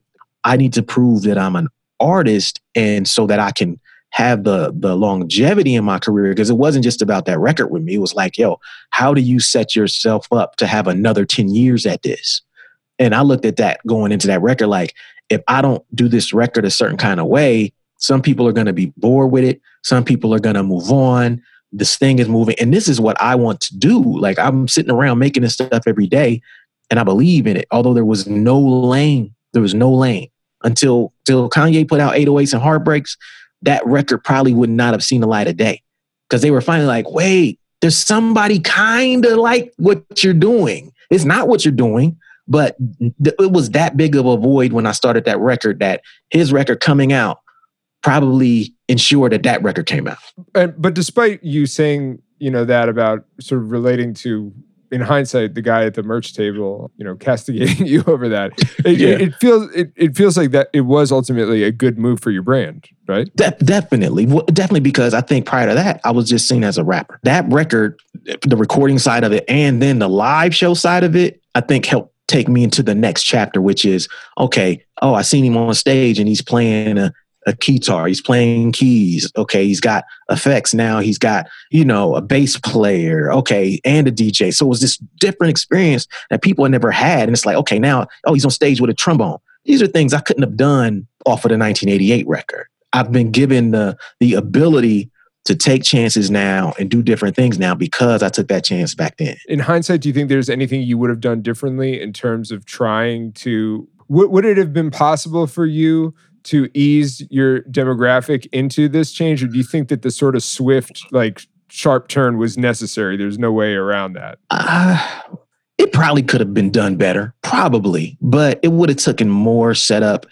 I need to prove that I'm an artist and so that I can have the the longevity in my career because it wasn't just about that record with me. It was like, yo, how do you set yourself up to have another 10 years at this? And I looked at that going into that record like if I don't do this record a certain kind of way, some people are going to be bored with it. Some people are going to move on. This thing is moving. And this is what I want to do. Like I'm sitting around making this stuff every day and I believe in it. Although there was no lane, there was no lane until, until Kanye put out 808s and Heartbreaks. That record probably would not have seen the light of day because they were finally like, wait, there's somebody kind of like what you're doing. It's not what you're doing, but th- it was that big of a void when I started that record that his record coming out probably ensured that that record came out. And, but despite you saying, you know, that about sort of relating to, in hindsight, the guy at the merch table, you know, castigating you over that, it, Yeah. it, it feels it, it feels like that it was ultimately a good move for your brand, right? De- definitely, Well, definitely, because I think prior to that, I was just seen as a rapper. That record, the recording side of it, and then the live show side of it, I think helped take me into the next chapter, which is okay. Oh, I seen him on stage and he's playing a, a guitar. He's playing keys. Okay, he's got effects now. He's got you know a bass player. Okay, and a DJ. So it was this different experience that people had never had. And it's like okay, now oh he's on stage with a trombone. These are things I couldn't have done off of the 1988 record. I've been given the the ability to take chances now and do different things now because I took that chance back then. In hindsight, do you think there's anything you would have done differently in terms of trying to? Would, would it have been possible for you to ease your demographic into this change, or do you think that the sort of swift, like sharp turn was necessary? There's no way around that. Uh, it probably could have been done better, probably, but it would have taken more setup.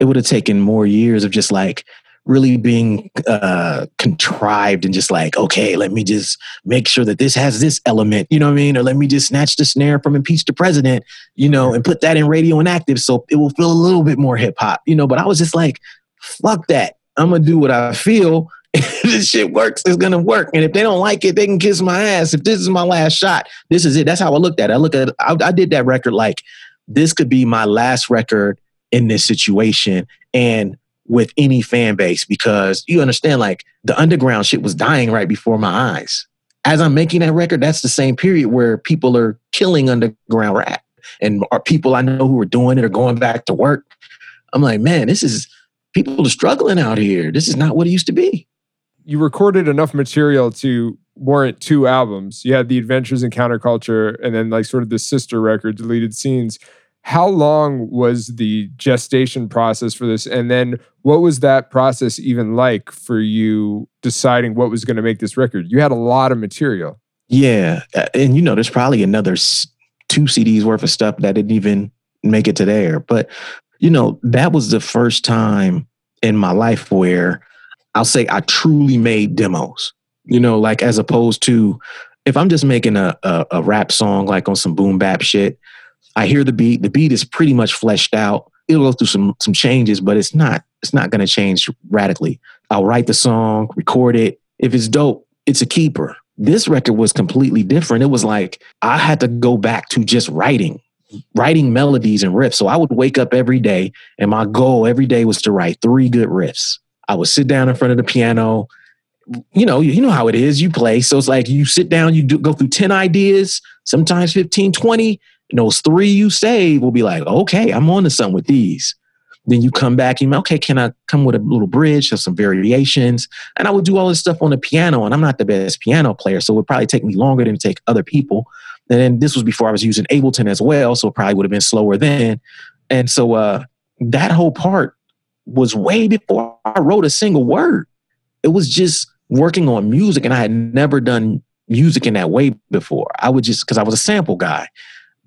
It would have taken more years of just like really being uh, contrived and just like, okay, let me just make sure that this has this element, you know what I mean? Or let me just snatch the snare from Impeach the President, you know, and put that in Radioactive so it will feel a little bit more hip hop, you know? But I was just like, fuck that. I'm gonna do what I feel. If this shit works, it's gonna work. And if they don't like it, they can kiss my ass. If this is my last shot, this is it. That's how I looked at it. I look at I, I did that record like this could be my last record in this situation and with any fan base because you understand like the underground shit was dying right before my eyes. As I'm making that record, that's the same period where people are killing underground rap and are people I know who are doing it are going back to work. I'm like, man, this is people are struggling out here. This is not what it used to be. You recorded enough material to warrant two albums. You had the Adventures in Counterculture, and then like sort of the sister record, Deleted Scenes. How long was the gestation process for this? And then what was that process even like for you deciding what was going to make this record? You had a lot of material. Yeah, and you know, there's probably another two CDs worth of stuff that didn't even make it to there. But you know, that was the first time in my life where I'll say I truly made demos. You know, like as opposed to if I'm just making a a, a rap song like on some boom bap shit, I hear the beat. The beat is pretty much fleshed out. It'll go through some some changes, but it's not it's not going to change radically. I'll write the song, record it. If it's dope, it's a keeper. This record was completely different. It was like I had to go back to just writing, writing melodies and riffs. So I would wake up every day, and my goal every day was to write three good riffs. I would sit down in front of the piano. You know, you know how it is. You play. So it's like you sit down, you do, go through 10 ideas, sometimes 15, 20. And those three you save will be like, okay, I'm on to something with these. Then you come back, you okay, can I come with a little bridge or some variations? And I would do all this stuff on the piano, and I'm not the best piano player, so it would probably take me longer than take other people. And then this was before I was using Ableton as well, so it probably would have been slower then. And so uh, that whole part was way before I wrote a single word. It was just working on music, and I had never done music in that way before. I would just because I was a sample guy.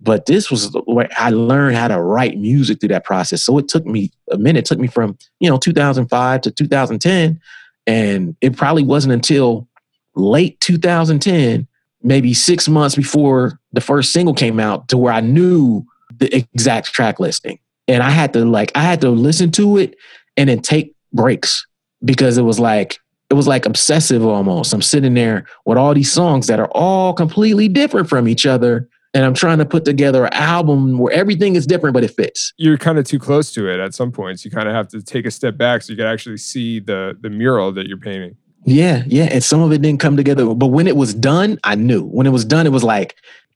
But this was where I learned how to write music through that process. So it took me a minute. It took me from, you know, 2005 to 2010. And it probably wasn't until late 2010, maybe six months before the first single came out, to where I knew the exact track listing. And I had to like, I had to listen to it and then take breaks because it was like, it was like obsessive almost. I'm sitting there with all these songs that are all completely different from each other. And I'm trying to put together an album where everything is different, but it fits. You're kind of too close to it at some points. You kind of have to take a step back so you can actually see the the mural that you're painting. Yeah, yeah. And some of it didn't come together. But when it was done, I knew. When it was done, it was like,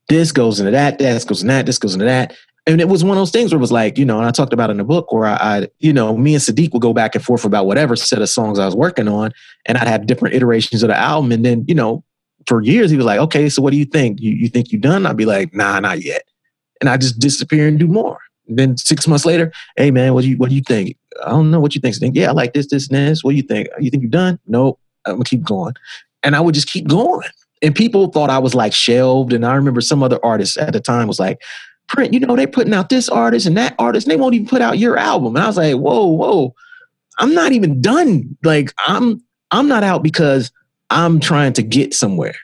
this goes into that, this goes into that, this goes into that. And it was one of those things where it was like, you know, and I talked about in the book where I, I, you know, me and Siddiq would go back and forth about whatever set of songs I was working on, and I'd have different iterations of the album. And then, you know, for years he was like, okay, so what do you think? You, you think you done? I'd be like, nah, not yet. And I just disappear and do more. And then six months later, hey man, what do you what do you think? I don't know what you think. Siddiq. Yeah, I like this, this, and this. What do you think? You think you done? Nope. I'm gonna keep going. And I would just keep going. And people thought I was like shelved. And I remember some other artists at the time was like, Print, you know, they're putting out this artist and that artist, and they won't even put out your album. And I was like, whoa, whoa, I'm not even done. Like I'm I'm not out because I'm trying to get somewhere.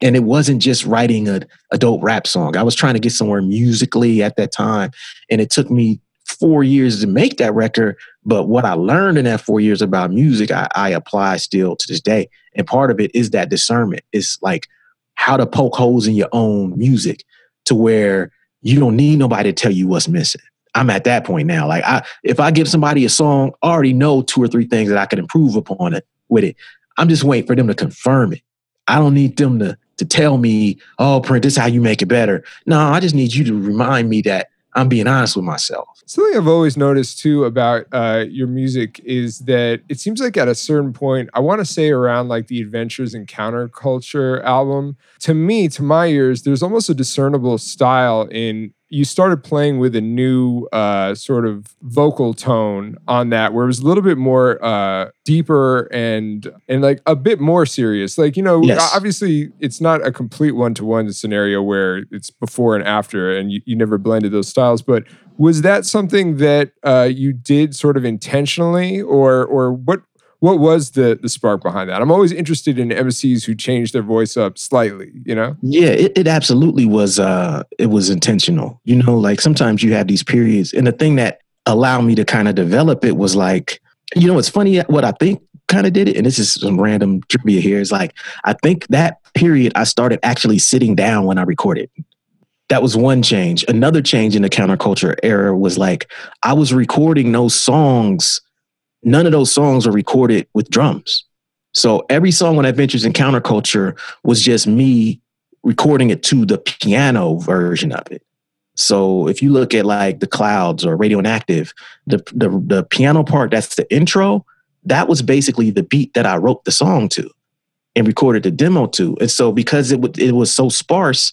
And it wasn't just writing a, a dope rap song. I was trying to get somewhere musically at that time. And it took me four years to make that record. But what I learned in that four years about music, I, I apply still to this day. And part of it is that discernment. It's like how to poke holes in your own music to where you don't need nobody to tell you what's missing. I'm at that point now. Like I if I give somebody a song, I already know two or three things that I could improve upon it with it. I'm just waiting for them to confirm it. I don't need them to to tell me, oh, print, this is how you make it better. No, I just need you to remind me that I'm being honest with myself. Something I've always noticed too about uh, your music is that it seems like at a certain point, I want to say around like the Adventures in Counterculture album, to me, to my ears, there's almost a discernible style in you started playing with a new uh, sort of vocal tone on that where it was a little bit more uh, deeper and and like a bit more serious like you know Yes. obviously it's not a complete one-to-one scenario where it's before and after and you, you never blended those styles but was that something that uh, you did sort of intentionally or or what what was the the spark behind that i'm always interested in mcs who change their voice up slightly you know Yeah, it, it absolutely was uh it was intentional. You know, like sometimes you have these periods and the thing that allowed me to kind of develop it was like, you know, it's funny what I think kind of did it, and this is some random trivia here, is like I think that period I started actually sitting down when I recorded. That was one change. Another change in the counterculture era was like I was recording those songs. None of those songs were recorded with drums. So every song on Adventures in Counterculture was just me recording it to the piano version of it. So if you look at like the clouds or radioactive, the, the the piano part that's the intro, that was basically the beat that I wrote the song to and recorded the demo to. And so because it w- it was so sparse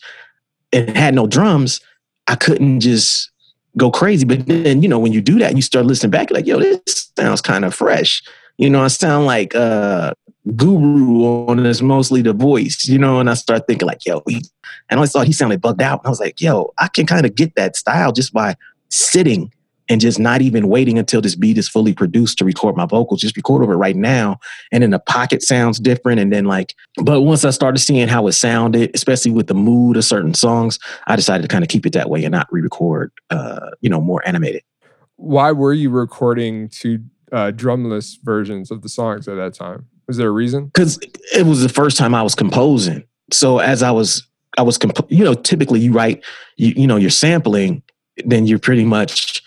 and had no drums, I couldn't just go crazy. But then, you know, when you do that you start listening back, like, yo, this sounds kind of fresh. You know, I sound like uh guru on this mostly the voice, you know, and I start thinking like, yo, he, and I thought he sounded bugged out. And I was like, yo, I can kind of get that style just by sitting and just not even waiting until this beat is fully produced to record my vocals. Just record over it right now. And then the pocket sounds different. And then like, but once I started seeing how it sounded, especially with the mood of certain songs, I decided to kind of keep it that way and not re-record uh, you know, more animated. why were you recording two uh, drumless versions of the songs at that time? Was there a reason? because it was the first time I was composing. So as I was, I was, comp- you know, typically you write, you, you know, you're sampling, then you're pretty much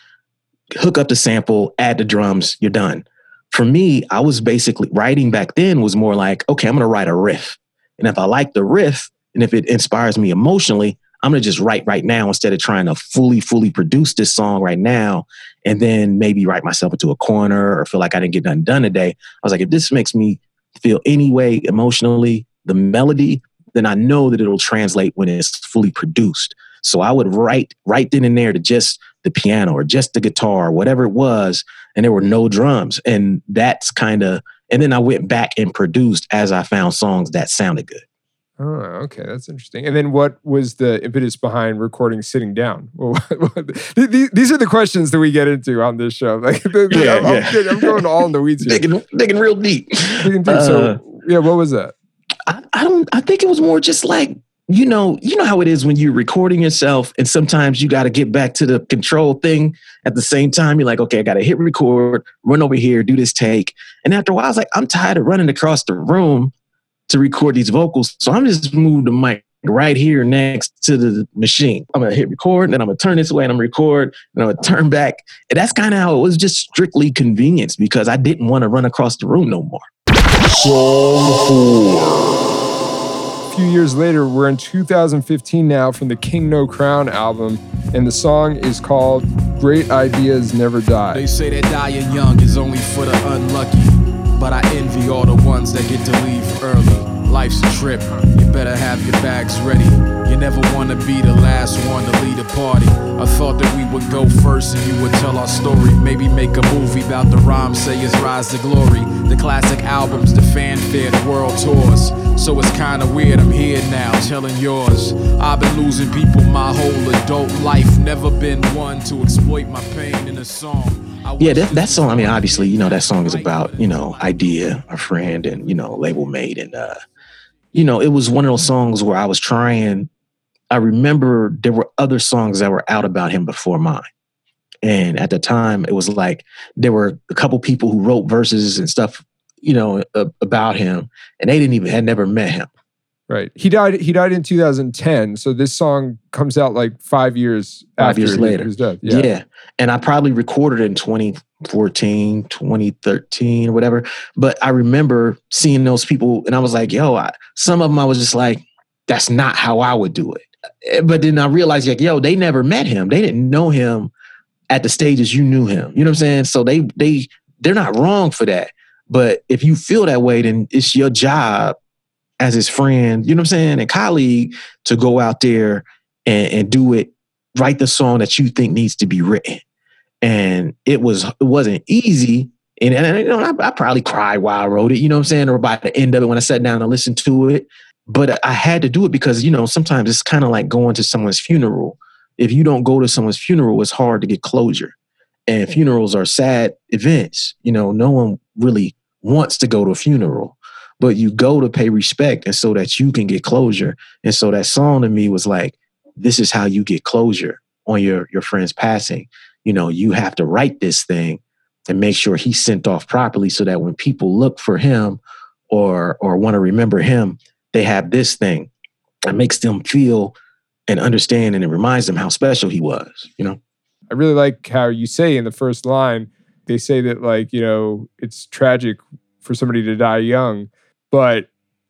hook up the sample, add the drums, you're done. For me, I was basically writing back then was more like, okay, I'm to write a riff. And if I like the riff and if it inspires me emotionally, I'm to just write right now instead of trying to fully, fully produce this song right now and then maybe write myself into a corner or feel like I didn't get nothing done today. I was like, if this makes me feel any way emotionally, the melody, then I know that it'll translate when it's fully produced. So I would write right then and there to just the piano or just the guitar, whatever it was, and there were no drums. And that's kind of, and then I went back and produced as I found songs that sounded good. Oh, okay, that's interesting. And then, what was the impetus behind recording sitting down? Well, these, these are the questions that we get into on this show. Like, Yeah, I'm, I'm I'm going all in the weeds here. Digging, digging real deep. Digging deep. Uh, so, yeah, what was that? I, I don't I think it was more just like you know you know how it is when you're recording yourself and sometimes you got to get back to the control thing at the same time. You're like okay I got to hit record run over here do this take. And after a while I was like I'm tired of running across the room to record these vocals so I'm just move the mic right here next to the machine. I'm gonna hit record and then I'm gonna turn this way and I'm gonna record and I'm gonna turn back. And that's kind of how it was just strictly convenience because I didn't want to run across the room no more. Song 4. A few years later, we're in 2015 now from the King No Crown album, and the song is called Great Ideas Never Die. They say that dying young is only for the unlucky. But I envy all the ones that get to leave early. Life's a trip, you better have your bags ready. You never wanna be the last one to lead a party. I thought that we would go first and you would tell our story. Maybe make a movie about the Rhymesayers rise to glory. The classic albums, the fanfare, the world tours. So it's kinda weird, I'm here now telling yours. I've been losing people my whole adult life. Never been one to exploit my pain in a song. Yeah, that, that song. I mean, obviously, you know, that song is about you know Eyedea, a friend, and you know, label mate, and uh, you know, it was one of those songs where I was trying. I remember there were other songs that were out about him before mine, and at the time, it was like there were a couple people who wrote verses and stuff, you know, a- about him, and they didn't even had never met him. Right. He died. He died in 2010. So this song comes out like five years Five after years he- later. his death. Yeah. Yeah. And I probably recorded it in 2014, 2013, or whatever. But I remember seeing those people and I was like, yo, I, some of them I was just like, that's not how I would do it. Eh, But then I realized, like, yo, they never met him. They didn't know him at the stages you knew him. You know what I'm saying? So they they they're not wrong for that. But if you feel that way, then it's your job as his friend, you know what I'm saying, and colleague to go out there and, and do it write the song that you think needs to be written. And it was it wasn't easy. And, and you know, I, I probably cried while I wrote it, you know what I'm saying, or by the end of it when I sat down and listened to it. But I had to do it because, you know, sometimes it's kind of like going to someone's funeral. If you don't go to someone's funeral, it's hard to get closure. And funerals are sad events. You know, no one really wants to go to a funeral, but you go to pay respect and so that you can get closure. And so that song to me was like, this is how you get closure on your your friend's passing. You know, you have to write this thing and make sure he's sent off properly so that when people look for him or or want to remember him, they have this thing that makes them feel and understand and it reminds them how special he was, you know? I really like how you say in the first line, they say that like, you know, it's tragic for somebody to die young, but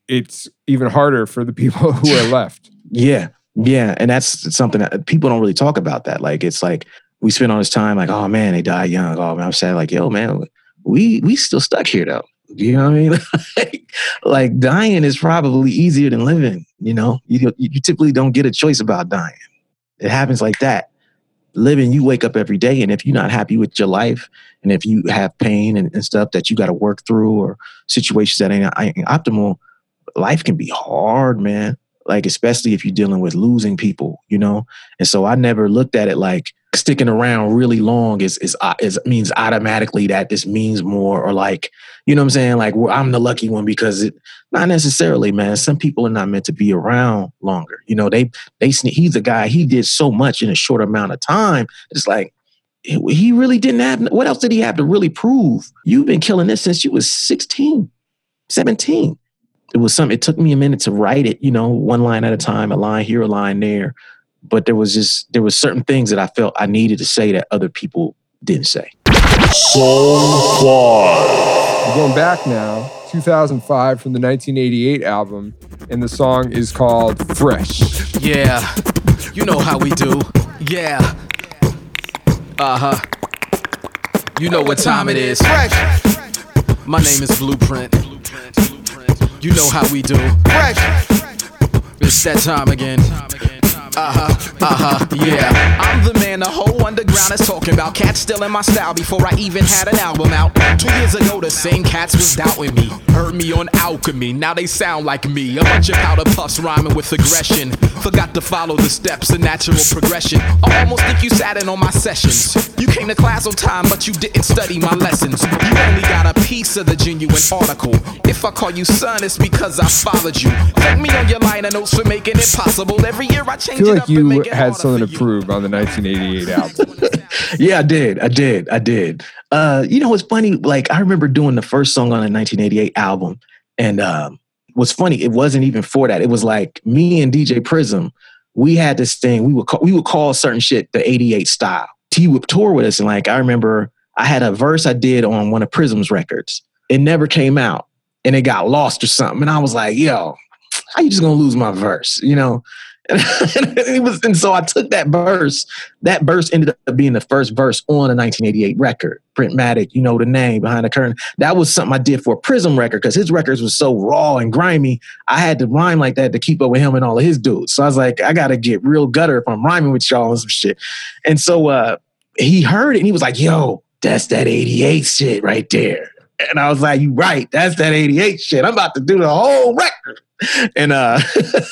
it's even harder for the people who are left. Yeah. Yeah. And that's something that people don't really talk about that. Like it's like we spend all this time like, oh man, they died young. Oh man, I'm sad. Like, yo, man, we we still stuck here though. You know what I mean? like, like dying is probably easier than living. You know, you you typically don't get a choice about dying. It happens like that. Living, you wake up every day, and if you're not happy with your life, and if you have pain and, and stuff that you got to work through, or situations that ain't, ain't optimal, life can be hard, man. Like especially if you're dealing with losing people, you know. And so I never looked at it like sticking around really long is is uh, is means automatically that this means more, or like you know what I'm saying? Like well, I'm the lucky one because it not necessarily, man. Some people are not meant to be around longer. You know, they they he's a guy. He did so much in a short amount of time. It's like he he really didn't have. What else did he have to really prove? You've been killing this since you was 16, 17. It was something. It took me a minute to write it. You know, one line at a time, a line here, a line there. But there was just there was certain things that I felt I needed to say that other people didn't say. Song 5. We're going back now, 2005 from the 1988 album, and the song is called Fresh. Yeah, you know how we do. Yeah. Uh huh. You know what time it is. Fresh. My name is Blueprint. Blueprint, Blueprint. You know how we do. Fresh. It's that time again. Uh-huh, uh-huh, yeah. I'm the man the whole underground is talking about. Cats still in my style before I even had an album out. Two years ago, the same cats was doubting me. Heard me on Alchemy, now they sound like me. A bunch of powder puffs rhyming with aggression. Forgot to follow the steps, of natural progression. I almost think you sat in on my sessions. You came to class on time, but you didn't study my lessons. You only got a piece of the genuine article. If I call you son, it's because I followed you. Thank me on your liner notes for making it possible. Every year I change feel like you had something for to you. prove on the 1988 album. Yeah, I did. I did. I did. Uh, you know, it's funny. Like I remember doing the first song on the 1988 album, and um, what's funny, it wasn't even for that. It was like me and DJ Prism. We had this thing. We would call, we would call certain shit the 88 style. T would tour with us, and like I remember, I had a verse I did on one of Prism's records. It never came out, and it got lost or something. And I was like, "Yo, how you just gonna lose my verse?" You know. And it was, and so I took that verse that verse ended up being the first verse on a 1988 record. Printmatic, you know the name behind the curtain. That was something I did for a Prism record because his records was so raw and grimy. I had to rhyme like that to keep up with him and all of his dudes. So I was like, I gotta get real gutter if I'm rhyming with y'all and some shit. And so uh, he heard it and he was like, "Yo, that's that 88 shit right there." And I was like, "You right? That's that 88 shit. I'm about to do the whole record." And uh,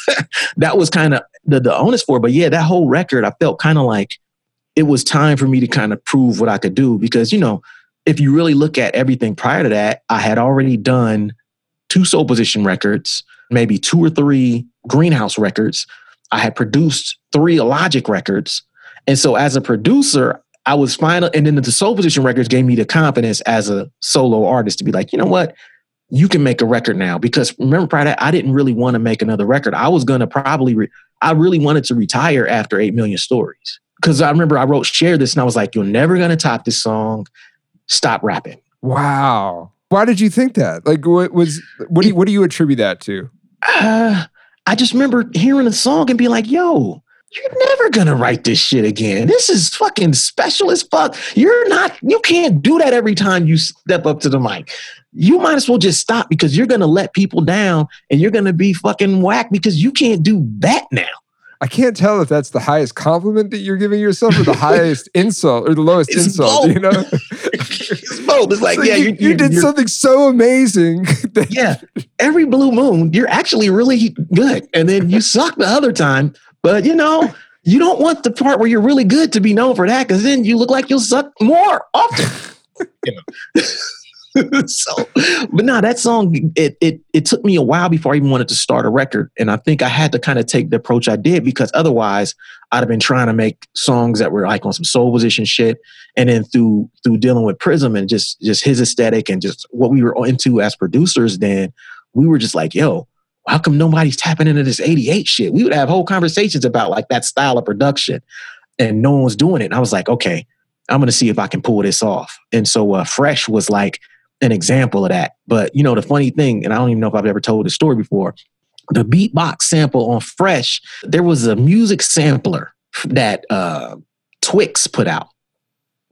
that was kind of the the onus for. it. But yeah, that whole record, I felt kind of like it was time for me to kind of prove what I could do because you know, if you really look at everything prior to that, I had already done two soul position records, maybe two or three greenhouse records. I had produced three Illogic records. And so as a producer, I was final and then the soul position records gave me the confidence as a solo artist to be like, you know what? You can make a record now because remember prior to that, I didn't really want to make another record. I was gonna probably re- I really wanted to retire after 8 million stories. Because I remember I wrote share this and I was like, you're never gonna top this song. Stop rapping. wow. Why did you think that? Like, what was what do you, what do you attribute that to? Uh, I just remember hearing the song and being like, yo, you're never gonna write this shit again. This is fucking special as fuck. You're not, you can't do that every time you step up to the mic. You might as well just stop because you're gonna let people down and you're gonna be fucking whack because you can't do that now. I can't tell if that's the highest compliment that you're giving yourself or the highest insult or the lowest It's insult. both. You know, it's both. It's like, like yeah, you, you did you're- something so amazing. that- yeah, every blue moon, you're actually really good. And then you suck the other time. But you know, you don't want the part where you're really good to be known for that because then you look like you'll suck more often. You know? so, but no, that song, it, it it took me a while before I even wanted to start a record. And I think I had to kind of take the approach I did because otherwise I'd have been trying to make songs that were like on some soul position shit. And then through through dealing with Prism and just just his aesthetic and just what we were into as producers, then we were just like, yo, how come nobody's tapping into this 88 shit? We would have whole conversations about like that style of production and no one was doing it. And I was like, okay, I'm gonna see if I can pull this off. And so uh, Fresh was like an example of that. But you know, the funny thing, and I don't even know if I've ever told this story before, the beatbox sample on Fresh, there was a music sampler that uh Twix put out,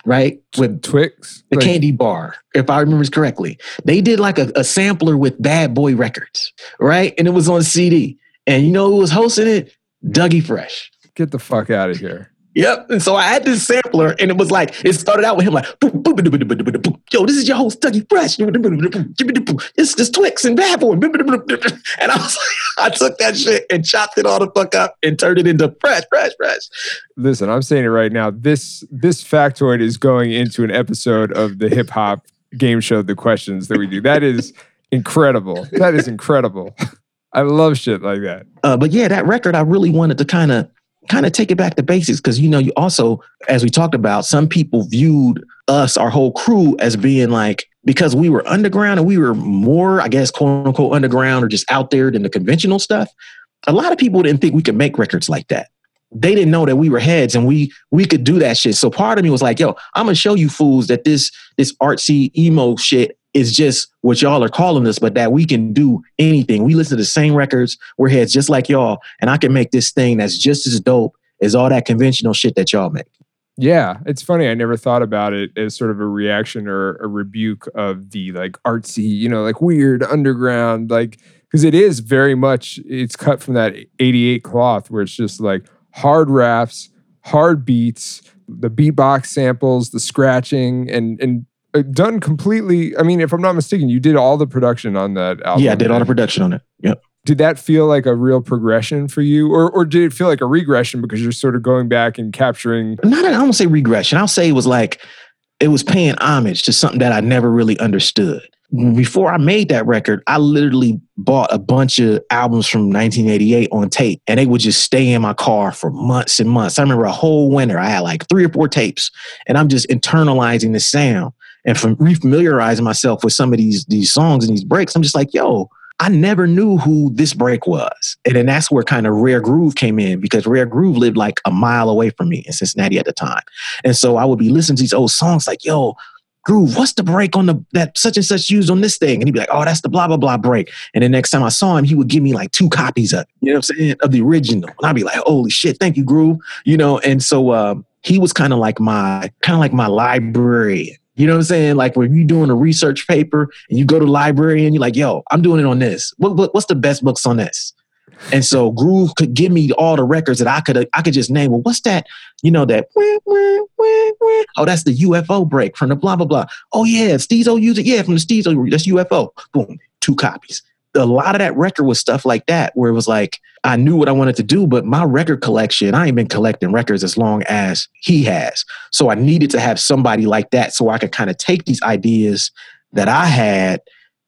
right? With Twix, the Like, candy bar, if I remember correctly. They did like a, a sampler with Bad Boy Records, right? And it was on CD. And you know who was hosting it? Dougie Fresh. Get the fuck out of here. Yep. And so I had this sampler, and it was like it started out with him like, boom, boom, boom, boom, boom, boom. "Yo, this is your host Dougie Fresh. Boom. This Twix and Bad Boy." And I was like, I took that shit and chopped it all the fuck up and turned it into Fresh, Fresh, Fresh. Listen, I'm saying it right now. This this factoid is going into an episode of the hip hop game show, The Questions that we do. That is incredible. That is incredible. I love shit like that. Uh, but yeah, that record, I really wanted to kind of kind of take it back to basics because you know, you also, as we talked about, some people viewed us, our whole crew, as being like because we were underground and we were more, I guess, quote unquote, underground or just out there than the conventional stuff. A lot of people didn't think we could make records like that. They didn't know that we were heads and we we could do that shit. So part of me was like, yo, I'm gonna show you fools that this this artsy emo shit is just what y'all are calling us, but that we can do anything. We listen to the same records. We're heads just like y'all, and I can make this thing that's just as dope as all that conventional shit that y'all make. Yeah, it's funny. I never thought about it as sort of a reaction or a rebuke of the like artsy, you know, like weird underground, like because it is very much it's cut from that 88 cloth where it's just like hard raps, hard beats, the beatbox samples, the scratching, and and uh, done completely. I mean, if I'm not mistaken, you did all the production on that album. yeah, I did all the production on it. Yep. Did that feel like a real progression for you, or or did it feel like a regression because you're sort of going back and capturing? Not I don't say regression. I'll say it was like it was paying homage to something that I never really understood. Mm-hmm. Before I made that record, I literally bought a bunch of albums from 1988 on tape, and they would just stay in my car for months and months. I remember a whole winter, I had like three or four tapes, and I'm just internalizing the sound and from refamiliarizing myself with some of these these songs and these breaks. I'm just like, yo, I never knew who this break was. And then that's where kind of Rare Groove came in because Rare Groove lived like a mile away from me in Cincinnati at the time. And so I would be listening to these old songs like, yo, Groove, what's the break on the that such and such used on this thing? And he'd be like, oh, that's the blah, blah, blah break. And the next time I saw him, he would give me like two copies of you know what I'm saying? Of the original. And I'd be like, holy shit, thank you, Groove. You know, and so um, he was kind of like my kind of like my librarian. You know what I'm saying? Like when you're doing a research paper and you go to library and you're like, yo, I'm doing it on this. What, what, what's the best books on this? And so Groove could give me all the records that I could I could just name. Well, what's that? You know that? wah, wah, wah. Oh, that's the UFO break from the blah blah blah. Oh yeah, Stezo used it. Yeah, from the Stezo. That's UFO. Boom, two copies. A lot of that record was stuff like that, where it was like I knew what I wanted to do, but my record collection, I ain't been collecting records as long as he has. So I needed to have somebody like that, so I could kind of take these ideas that I had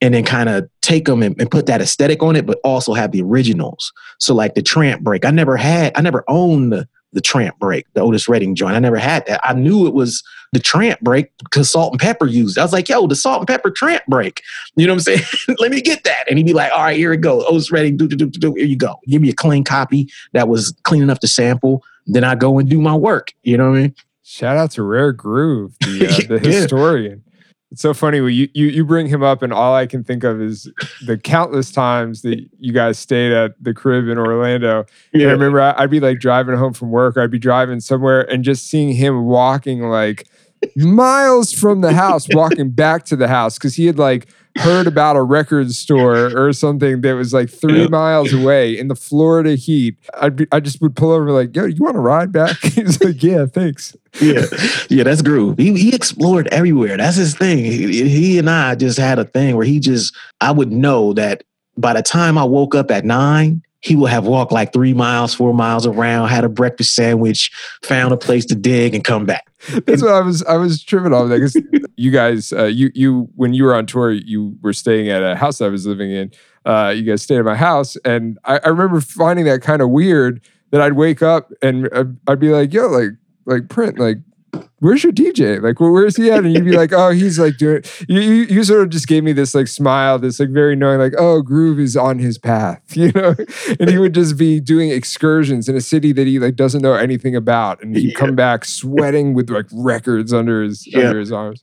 and then kind of take them and, and put that aesthetic on it, but also have the originals. So like the Tramp break, I never had, I never owned the, the Tramp break, the Otis Redding joint. I never had that. I knew it was the Tramp break because Salt-N-Pepa used. it. I was like, yo, the Salt-N-Pepa Tramp break. You know what I'm saying? Let me get that. And he'd be like, all right, here it goes. Otis Redding, do, do, do, do. Here you go. Give me a clean copy that was clean enough to sample. Then I go and do my work. You know what I mean? Shout out to Rare Groove, the, uh, the Yeah. It's so funny you, you you bring him up, and all I can think of is the countless times that you guys stayed at the crib in Orlando. And I remember I- I'd be like driving home from work, or I'd be driving somewhere, and just seeing him walking like miles from the house, walking back to the house because he had like heard about a record store or something that was like three Yeah. miles away in the Florida heat. I'd be, I just would pull over like, "Yo, you want to ride back?" He's like, "Yeah, thanks." yeah, yeah, that's Groove. He he explored everywhere. That's his thing. He, he and I just had a thing where he just I would know that by the time I woke up at nine, he would have walked like three miles, four miles around, had a breakfast sandwich, found a place to dig, and come back. That's what I was. I was tripping that because you guys, uh, you you when you were on tour, you were staying at a house I was living in. Uh, you guys stayed at my house, and I, I remember finding that kind of weird that I'd wake up and I'd, I'd be like, "Yo, like, like print, like." Where's your DJ? Like, where, where's he at? And you'd be like, "Oh, he's like doing." You, you, you sort of just gave me this like smile, this like very knowing, like, "Oh, Groove is on his path," you know. And he would just be doing excursions in a city that he like doesn't know anything about, and he'd Yeah. come back sweating with like records under his Yeah. under his arms.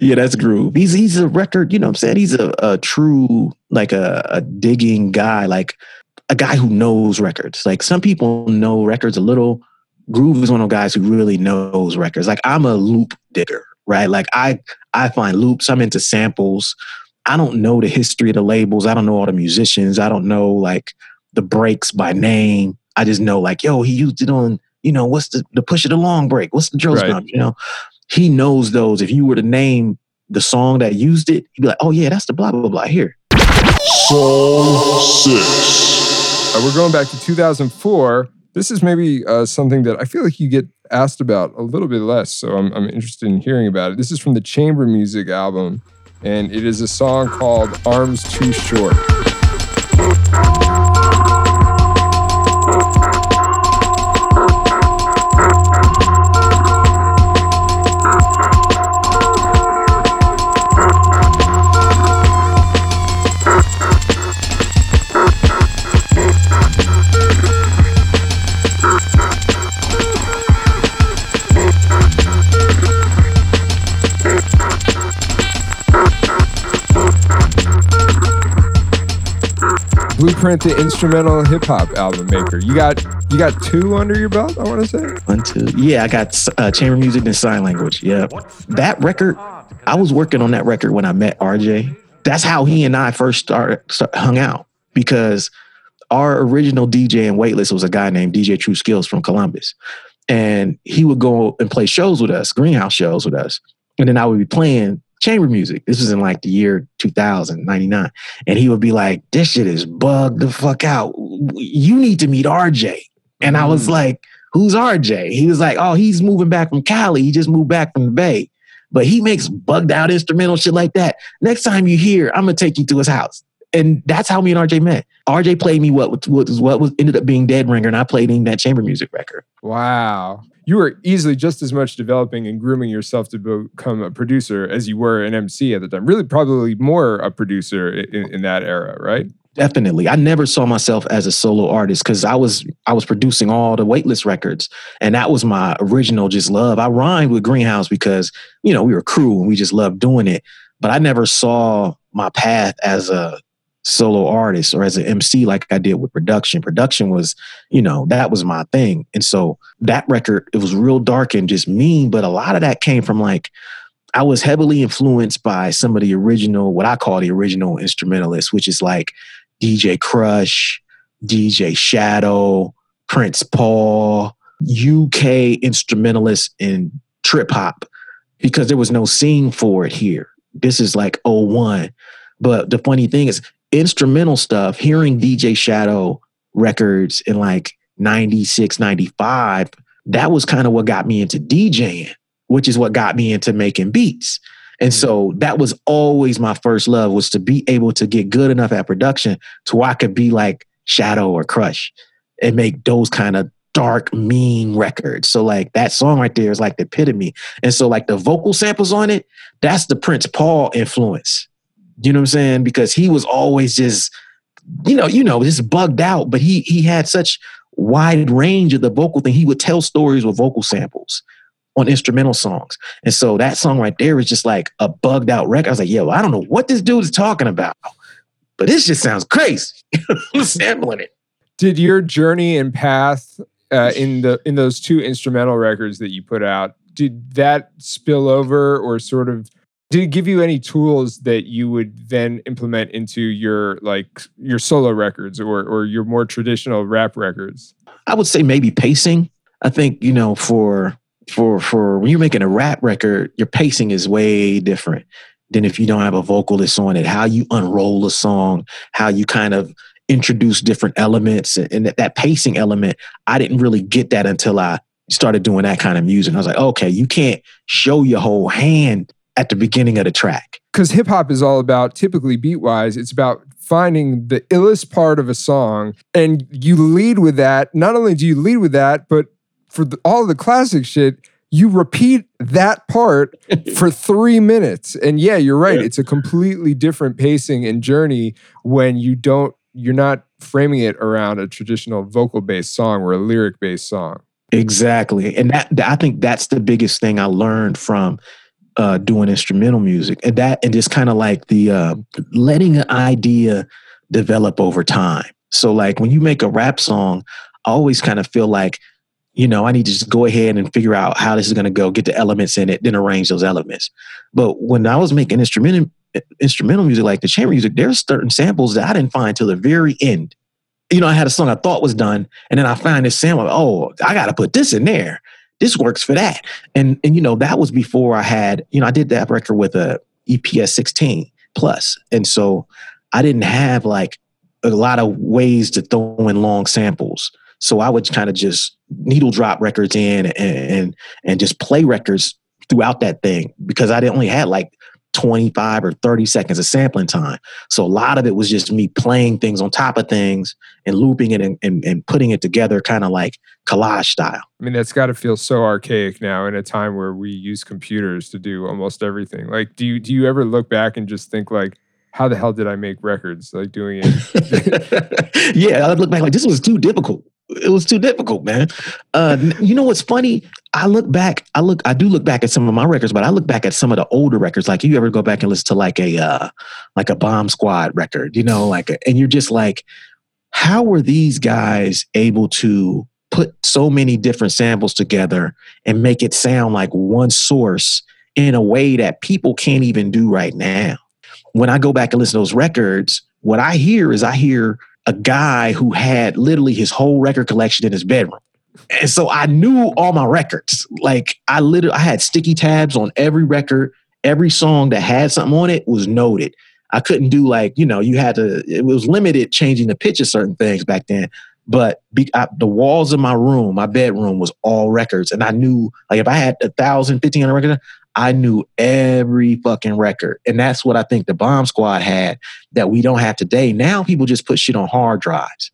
Yeah, that's Groove. He's he's a record. You know, what I'm saying he's a, a true like a, a digging guy, like a guy who knows records. Like some people know records a little. Groove is one of those guys who really knows records. Like I'm a loop digger, right? Like I I find loops. I'm into samples. I don't know the history of the labels. I don't know all the musicians. I don't know like the breaks by name. I just know like, yo, he used it on, you know, what's the the push of the long break? What's the drill Right. scrum? You know, he knows those. If you were to name the song that used it, he'd be like, oh yeah, that's the blah blah blah here. Song 6. Uh, we're going back to 2004. This is maybe uh, something that I feel like you get asked about a little bit less, so I'm, I'm interested in hearing about it. This is from the Chamber Music album, and it is a song called "Arms Too Short." Blueprint, the instrumental hip hop album maker. You got you got two under your belt. I want to say. One, two. Yeah, I got uh, chamber music and sign language. Yeah. That record, I was working on that record when I met RJ. That's how he and I first started, start, hung out because our original DJ and Weightless was a guy named DJ True Skills from Columbus. And he would go and play shows with us, greenhouse shows with us. And then I would be playing chamber music. This was in like the year 2000, 99. And he would be like, this shit is bugged the fuck out. You need to meet RJ. And I was mm. like, who's RJ? He was like, oh, he's moving back from Cali. He just moved back from the Bay. But he makes bugged out instrumental shit like that. Next time you hear, I'm gonna take you to his house. And that's how me and RJ met. RJ played me what what was what was ended up being Dead Ringer, and I played him that chamber music record. Wow. You were easily just as much developing and grooming yourself to become a producer as you were an MC at the time. Really, probably more a producer in, in that era, right? Definitely. I never saw myself as a solo artist because I was I was producing all the Weightless records. And that was my original just love. I rhymed with Greenhouse because, you know, we were crew and we just loved doing it. But I never saw my path as a solo artist or as an MC like I did with production. Production was, you know, that was my thing. And so that record, it was real dark and just mean, but a lot of that came from like I was heavily influenced by some of the original, what I call the original instrumentalists, which is like DJ Krush, DJ Shadow, Prince Paul, UK instrumentalists in trip hop, because there was no scene for it here. This is like 01. But the funny thing is, instrumental stuff, hearing DJ Shadow records in like 96, 95, that was kind of what got me into DJing, which is what got me into making beats. And so mm-hmm. that was always my first love was to be able to get good enough at production to where I could be like Shadow or Krush and make those kind of dark, mean records. So like that song right there is like the epitome. And so like the vocal samples on it, that's the Prince Paul influence. You know what I'm saying? Because he was always just, you know, you know, just bugged out, but he he had such wide range of the vocal thing. He would tell stories with vocal samples on instrumental songs. And so that song right there is just like a bugged out record. I was like, yo, I don't know what this dude is talking about, but this just sounds crazy. I'm sampling it. Did your journey and path uh, in the in those two instrumental records that you put out, did that spill over or sort of did it give you any tools that you would then implement into your like your solo records or or your more traditional rap records? I would say maybe pacing. I think, you know, for for for when you're making a rap record, your pacing is way different than if you don't have a vocalist on it. How you unroll a song, how you kind of introduce different elements, and that, that pacing element, I didn't really get that until I started doing that kind of music. I was like, okay, you can't show your whole hand at the beginning of the track. Because hip hop is all about typically beat wise, it's about finding the illest part of a song and you lead with that. Not only do you lead with that, but for the, all the classic shit, you repeat that part for three minutes. And yeah, you're right. Yeah. It's a completely different pacing and journey when you don't, you're not framing it around a traditional vocal based song or a lyric based song. Exactly. And that, that- I think that's the biggest thing I learned from uh, doing instrumental music. And that and just kind of like the uh, letting an idea develop over time. So like when you make a rap song, I always kind of feel like, you know, I need to just go ahead and figure out how this is going to go, get the elements in it, then arrange those elements. But when I was making instrumental instrumental music like the chamber music, there's certain samples that I didn't find till the very end. You know, I had a song I thought was done, and then I find this sample. Oh, I got to put this in there. This works for that. And and you know that was before I had. You know, I did that record with a EPS 16 plus, and so I didn't have like a lot of ways to throw in long samples. So I would kind of just needle drop records in and, and and just play records throughout that thing because I only had like 25 or 30 seconds of sampling time. So a lot of it was just me playing things on top of things and looping it and, and, and putting it together kind of like collage style. I mean, that's got to feel so archaic now in a time where we use computers to do almost everything. Like, do you do you ever look back and just think like, how the hell did I make records? Like doing it. yeah, I look back like this was too difficult. It was too difficult, man. Uh, you know what's funny? I look back. I look. I do look back at some of my records, but I look back at some of the older records. Like you ever go back and listen to like a uh, like a Bomb Squad record, you know, like, and you're just like, how were these guys able to put so many different samples together and make it sound like one source in a way that people can't even do right now? When I go back and listen to those records, what I hear is I hear a guy who had literally his whole record collection in his bedroom. And so I knew all my records. Like I literally I had sticky tabs on every record. Every song that had something on it was noted. I couldn't do like, you know, you had to, it was limited changing the pitch of certain things back then. But be, I, the walls of my room, my bedroom was all records. And I knew, like, if I had a thousand, fifteen hundred records, I knew every fucking record. And that's what I think the Bomb Squad had that we don't have today. Now people just put shit on hard drives.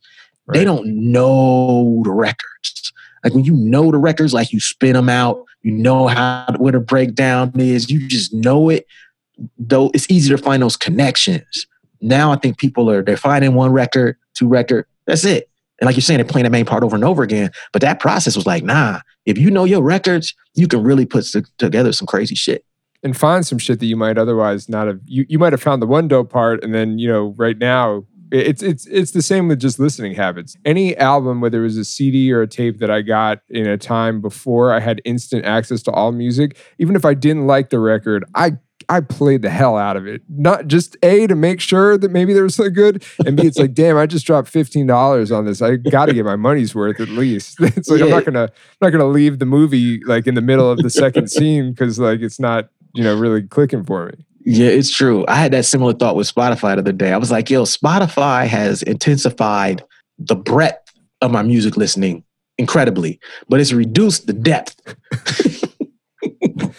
They don't know the records. Like when you know the records, like you spin them out, you know how what a breakdown is, you just know it. Though it's easy to find those connections. Now I think people are they're finding one record, two record, that's it. And like you're saying, they're playing the main part over and over again. But that process was like, nah, if you know your records, you can really put together some crazy shit. and find some shit that you might otherwise not have you, you might have found the one dope part and then you know right now it's it's it's the same with just listening habits any album whether it was a cd or a tape that i got in a time before i had instant access to all music even if i didn't like the record i I played the hell out of it. Not just A to make sure that maybe there was something good, and B, it's like, damn, I just dropped fifteen dollars on this. I got to get my money's worth at least. It's like I'm not gonna, I'm not gonna leave the movie like in the middle of the second scene because like it's not, you know, really clicking for me. Yeah, it's true. I had that similar thought with Spotify the other day. I was like, yo, Spotify has intensified the breadth of my music listening incredibly, but it's reduced the depth.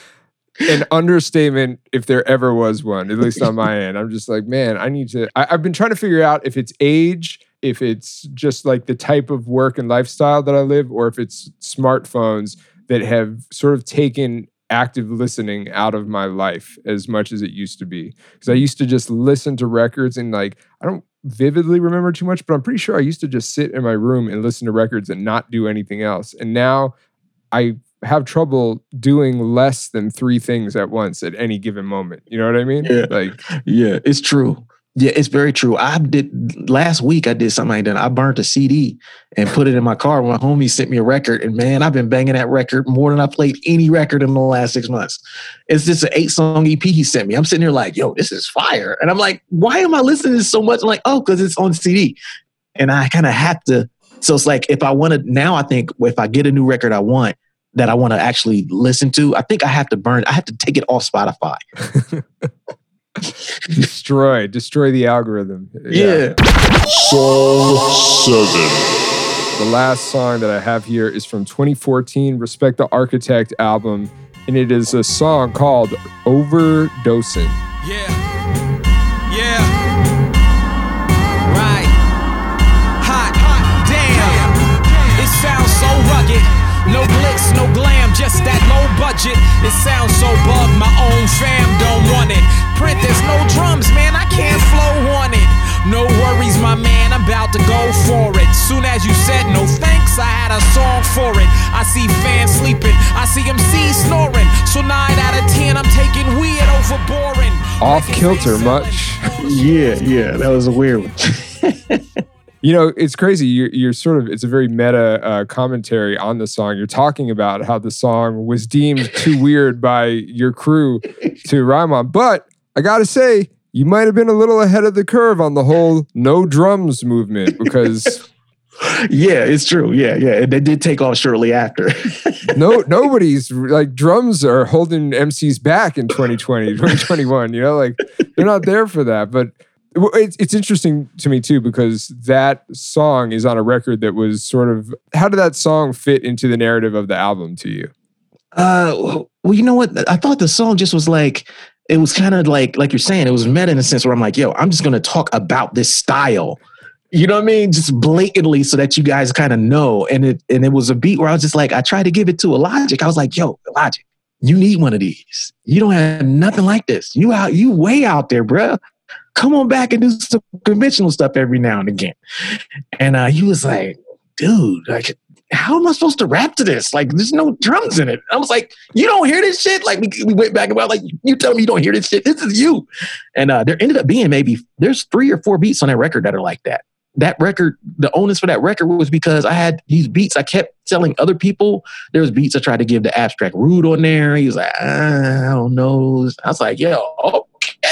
An understatement, if there ever was one, at least on my end. I'm just like, man, I need to. I, I've been trying to figure out if it's age, if it's just like the type of work and lifestyle that I live, or if it's smartphones that have sort of taken active listening out of my life as much as it used to be. Because I used to just listen to records and like, I don't vividly remember too much, but I'm pretty sure I used to just sit in my room and listen to records and not do anything else. And now I have trouble doing less than three things at once at any given moment. You know what I mean? Yeah. Like, Yeah, it's true. Yeah, it's very true. I did last week. I did something like that. I burnt a CD and put it in my car. My homie sent me a record, and man, I've been banging that record more than I played any record in the last six months. It's just an eight song EP he sent me. I'm sitting here like, yo, this is fire, and I'm like, why am I listening to so much? I'm like, oh, because it's on CD, and I kind of have to. So it's like if I want to now, I think if I get a new record I want that I want to actually listen to, I think I have to burn. I have to take it off Spotify. destroy, destroy the algorithm. yeah. Song 7. The last song that I have here is from 2014 Respect the Architect album, and it is a song called Overdosing. Yeah. Yeah. Right. Hot. Hot. Damn. It sounds so rugged. No glitz, no glam, just that low budget. It sounds so bug, my own fam don't want it. Print, there's no drums, man, I can't flow on it. No worries, my man, I'm about to go for it. Soon as you said no thanks, I had a song for it. I see fans sleeping, I see MC snoring. So 9 out of 10, I'm taking weird over boring. Off kilter much. Yeah, yeah, that was a weird one. You know, it's crazy. You're, you're sort of, it's a very meta uh, commentary on the song. You're talking about how the song was deemed too weird by your crew to rhyme on. But I got to say, you might have been a little ahead of the curve on the whole no drums movement because yeah, it's true. Yeah, yeah, and they did take off shortly after. no nobody's like drums are holding MCs back in 2020, 2021. You know, like they're not there for that. But it's it's interesting to me too because that song is on a record that was sort of how did that song fit into the narrative of the album to you? uh, well, you know what? I thought the song just was like it was kind of like like you're saying it was meta in a sense where I'm like, yo, I'm just gonna talk about this style. You know what I mean? Just blatantly so that you guys kind of know. And it and it was a beat where I was just like, I tried to give it to Illogic. I was like, yo, Illogic, you need one of these. You don't have nothing like this. You out, you way out there, bruh. Come on back and do some conventional stuff every now and again. And uh, he was like, dude, like, how am I supposed to rap to this? Like, there's no drums in it. I was like, you don't hear this shit? Like, we, we went back and about like, you tell me you don't hear this shit. This is you. And uh, there ended up being maybe there's three or four beats on that record that are like that. That record, the onus for that record was because I had these beats I kept telling other people. There was beats I tried to give the Abstract Rude on there. He was like, "Ah, I don't know. I was like, yo, okay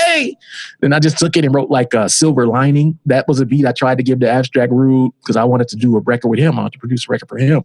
hey. Then I just took it and wrote like a silver lining. That was a beat I tried to give to Abstract Rude because I wanted to do a record with him. I wanted to produce a record for him.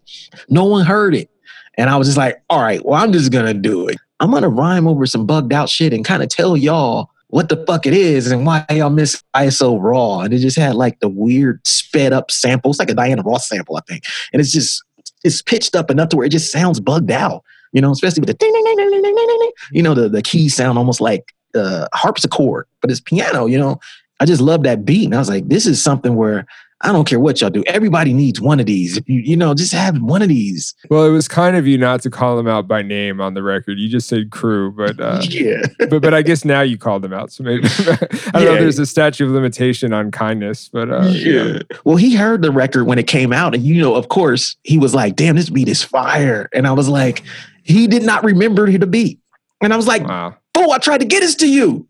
No one heard it. And I was just like, all right, well, I'm just gonna do it. I'm gonna rhyme over some bugged out shit and kind of tell y'all what the fuck it is and why y'all miss ISO raw. And it just had like the weird sped up sample. It's like a Diana Ross sample, I think. And it's just it's pitched up enough to where it just sounds bugged out. You know, especially with the ding, ding, ding, ding, ding, ding, ding, you know the the key sound almost like uh harpsichord, but it's piano, you know. I just love that beat. And I was like, this is something where I don't care what y'all do. Everybody needs one of these. If you, you know, just have one of these. Well, it was kind of you not to call them out by name on the record. You just said crew, but uh, yeah. but but I guess now you called them out. So maybe I don't know. Yeah. if There's a statute of limitation on kindness, but uh, yeah. Well, he heard the record when it came out, and you know, of course, he was like, "Damn, this beat is fire." And I was like, he did not remember the beat, and I was like, wow. "Fool, I tried to get this to you.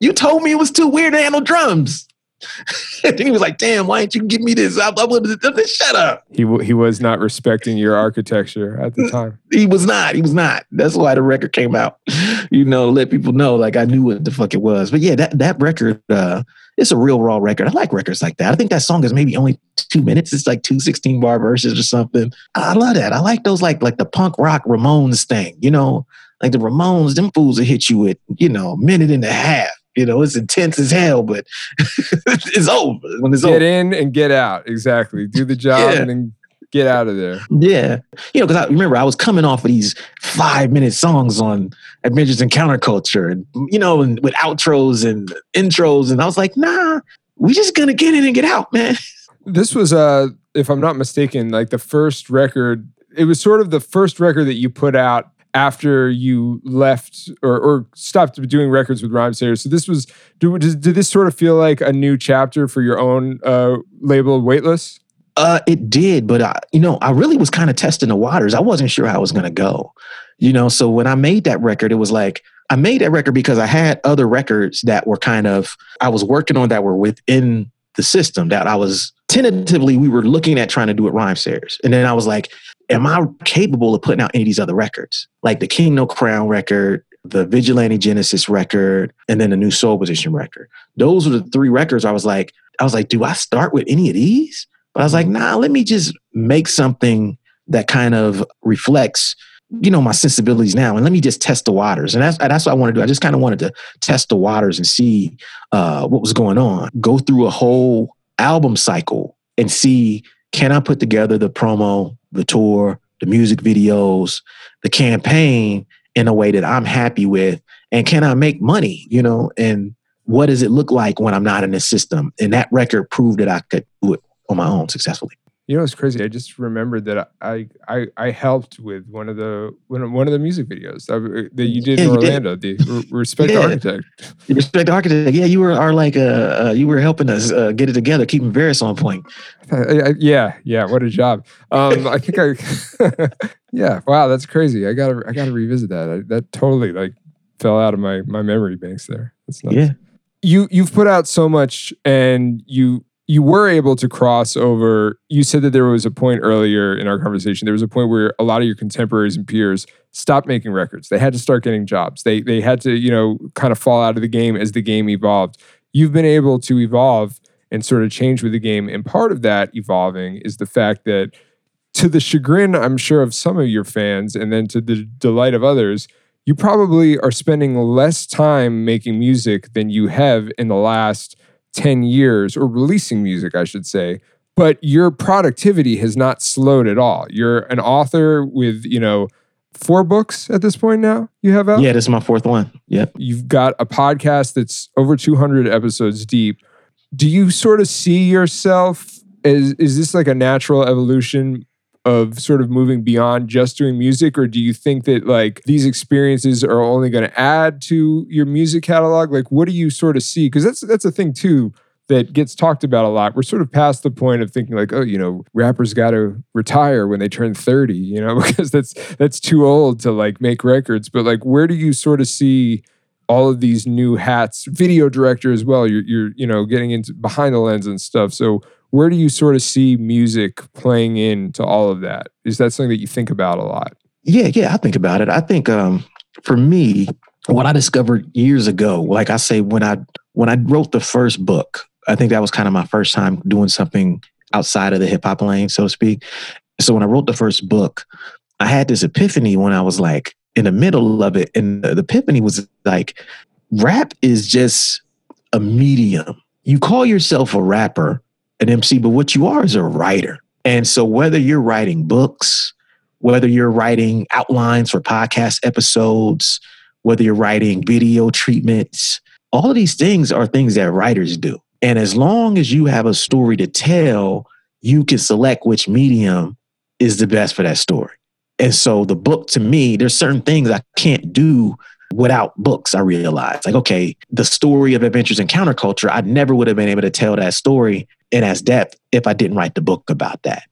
You told me it was too weird to handle drums." and then he was like, "Damn, why didn't you give me this?" I, I would have shut up. He w- he was not respecting your architecture at the time. He was not. He was not. That's why the record came out. You know, to let people know like I knew what the fuck it was. But yeah, that that record, uh, it's a real raw record. I like records like that. I think that song is maybe only two minutes. It's like two 16 bar verses or something. I love that. I like those like like the punk rock Ramones thing. You know, like the Ramones, them fools will hit you with you know a minute and a half. You know, it's intense as hell, but it's over when it's Get over. in and get out. Exactly. Do the job Yeah. and then get out of there. Yeah. You know, because I remember I was coming off of these five minute songs on Adventures in Counterculture and, you know, and with outros and intros. And I was like, nah, we just gonna get in and get out, man. This was uh if I'm not mistaken, like the first record. It was sort of the first record that you put out after you left or, or stopped doing records with Rhymesayers. So this was do, does, did this sort of feel like a new chapter for your own uh, label, Weightless? Uh, it did, but I, you know, I really was kind of testing the waters. I wasn't sure how it was gonna go. You know, so when I made that record, it was like I made that record because I had other records that were kind of I was working on that were within the system that I was tentatively we were looking at trying to do at Rhymesayers. And then I was like, am I capable of putting out any of these other records? Like the King No Crown record, the Vigilante Genesis record, and then the new Soul Position record. Those were the three records I was like, I was like, do I start with any of these? But I was like, nah, let me just make something that kind of reflects, you know, my sensibilities now. And let me just test the waters. And that's that's what I want to do. I just kind of wanted to test the waters and see uh, what was going on. Go through a whole album cycle and see can I put together the promo, the tour, the music videos, the campaign in a way that I'm happy with, and can I make money? You know, and what does it look like when I'm not in the system? And that record proved that I could do it on my own successfully. You know, it's crazy. I just remembered that I I I helped with one of the one of, one of the music videos that, that you did Yeah, in you did. Orlando, the Respect Yeah. Architect. Respect architect. Yeah, you were are like uh, uh you were helping us uh, get it together, keeping Varys on point. Yeah, yeah. What a job. Um, I think I. yeah. Wow, that's crazy. I gotta I gotta revisit that. I, that totally like fell out of my my memory banks there. That's nice. Yeah. you you've put out so much and you you were able to cross over you said that there was a point earlier in our conversation there was a point where a lot of your contemporaries and peers stopped making records. They had to start getting jobs. They they had to you know kind of fall out of the game as the game evolved. You've been able to evolve and sort of change with the game and part of that evolving is the fact that to the chagrin i'm sure of some of your fans and then to the delight of others you probably are spending less time making music than you have in the last 10 years or releasing music i should say but your productivity has not slowed at all you're an author with you know four books at this point now you have out Yeah, this is my fourth one. Yep. you've got a podcast that's over 200 episodes deep do you sort of see yourself as is this like a natural evolution of sort of moving beyond just doing music or do you think that like these experiences are only going to add to your music catalog? Like what do you sort of see? Because that's that's a thing too that gets talked about a lot. We're sort of past the point of thinking like oh you know rappers got to retire when they turn 30 you know because that's that's too old to like make records. But like where do you sort of see all of these new hats? Video director as well. You're you're you know getting into behind the lens and stuff. So where do you sort of see music playing into all of that is that something that you think about a lot Yeah, yeah, I think about it. I think um for me, what I discovered years ago, like I say, when I when I wrote the first book, I think that was kind of my first time doing something outside of the hip hop lane, so to speak. So when I wrote the first book, I had this epiphany when I was like in the middle of it, and the epiphany was like, rap is just a medium. You call yourself a rapper, an MC, but what you are is a writer. And so whether you're writing books, whether you're writing outlines for podcast episodes, whether you're writing video treatments, all of these things are things that writers do. And as long as you have a story to tell, you can select which medium is the best for that story. And so the book to me, there's certain things I can't do without books. I realized like, okay, the story of adventures in counterculture, I never would have been able to tell that story in as depth if I didn't write the book about that.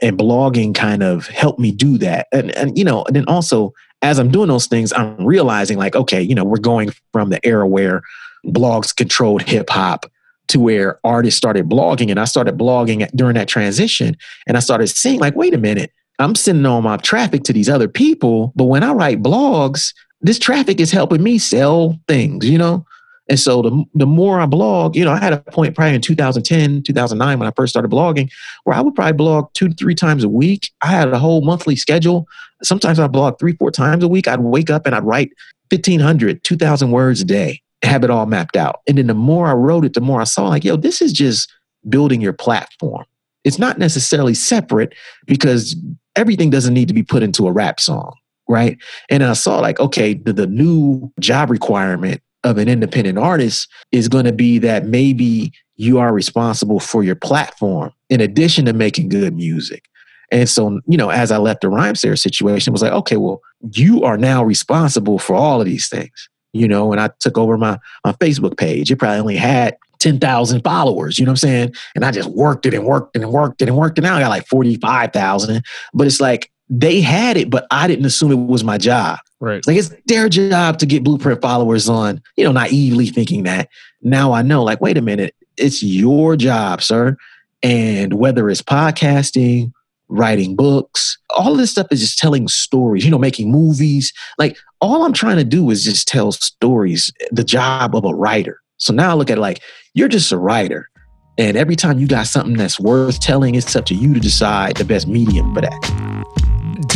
And blogging kind of helped me do that. And, and you know, and then also as I'm doing those things, I'm realizing like, okay, you know, we're going from the era where blogs controlled hip hop to where artists started blogging and I started blogging during that transition and I started seeing like wait a minute I'm sending all my traffic to these other people but when I write blogs this traffic is helping me sell things you know? And so the, the more I blog you know I had a point probably in 2010 2009 when I first started blogging where I would probably blog two to three times a week. I had a whole monthly schedule. Sometimes I blog three four times a week. I'd wake up and I'd write 1500 2000 words a day have it all mapped out. And then the more I wrote it, the more I saw like, yo, this is just building your platform. It's not necessarily separate because everything doesn't need to be put into a rap song, right? And I saw like, okay, the, the new job requirement of an independent artist is going to be that maybe you are responsible for your platform in addition to making good music. And so, you know, as I left the Rhyme Rhymesayers situation, it was like, okay, well, you are now responsible for all of these things you know, and I took over my, my Facebook page. It probably only had 10,000 followers, you know what I'm saying? And I just worked it and worked it and worked it and worked it. Now I got like 45,000. But it's like they had it, but I didn't assume it was my job. Right. Like it's their job to get Blueprint followers on, you know, naively thinking that. Now I know, like, wait a minute, it's your job, sir. And whether it's podcasting, writing books. All of this stuff is just telling stories, you know, making movies. Like all I'm trying to do is just tell stories, the job of a writer. So now I look at it like you're just a writer. And every time you got something that's worth telling, it's up to you to decide the best medium for that.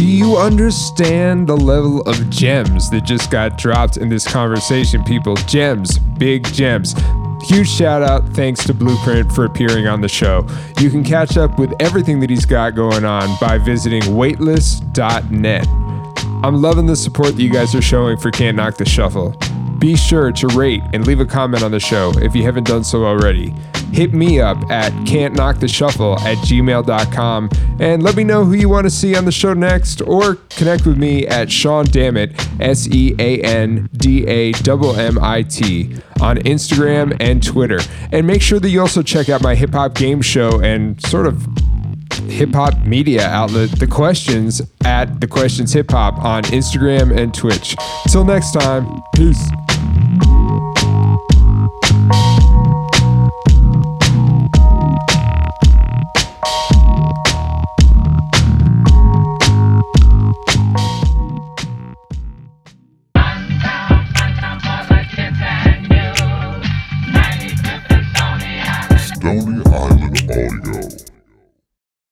Do you understand the level of gems that just got dropped in this conversation, people? Gems, big gems. Huge shout out, thanks to Blueprint for appearing on the show. You can catch up with everything that he's got going on by visiting weightless.net. I'm loving the support that you guys are showing for Can't Knock the Shuffle. Be sure to rate and leave a comment on the show if you haven't done so already. Hit me up at can'tknocktheshuffle at gmail.com and let me know who you want to see on the show next or connect with me at Sean Dammit, S E A N D A M I T, on Instagram and Twitter. And make sure that you also check out my hip hop game show and sort of hip hop media outlet, The Questions, at The Questions Hip Hop on Instagram and Twitch. Till next time, peace.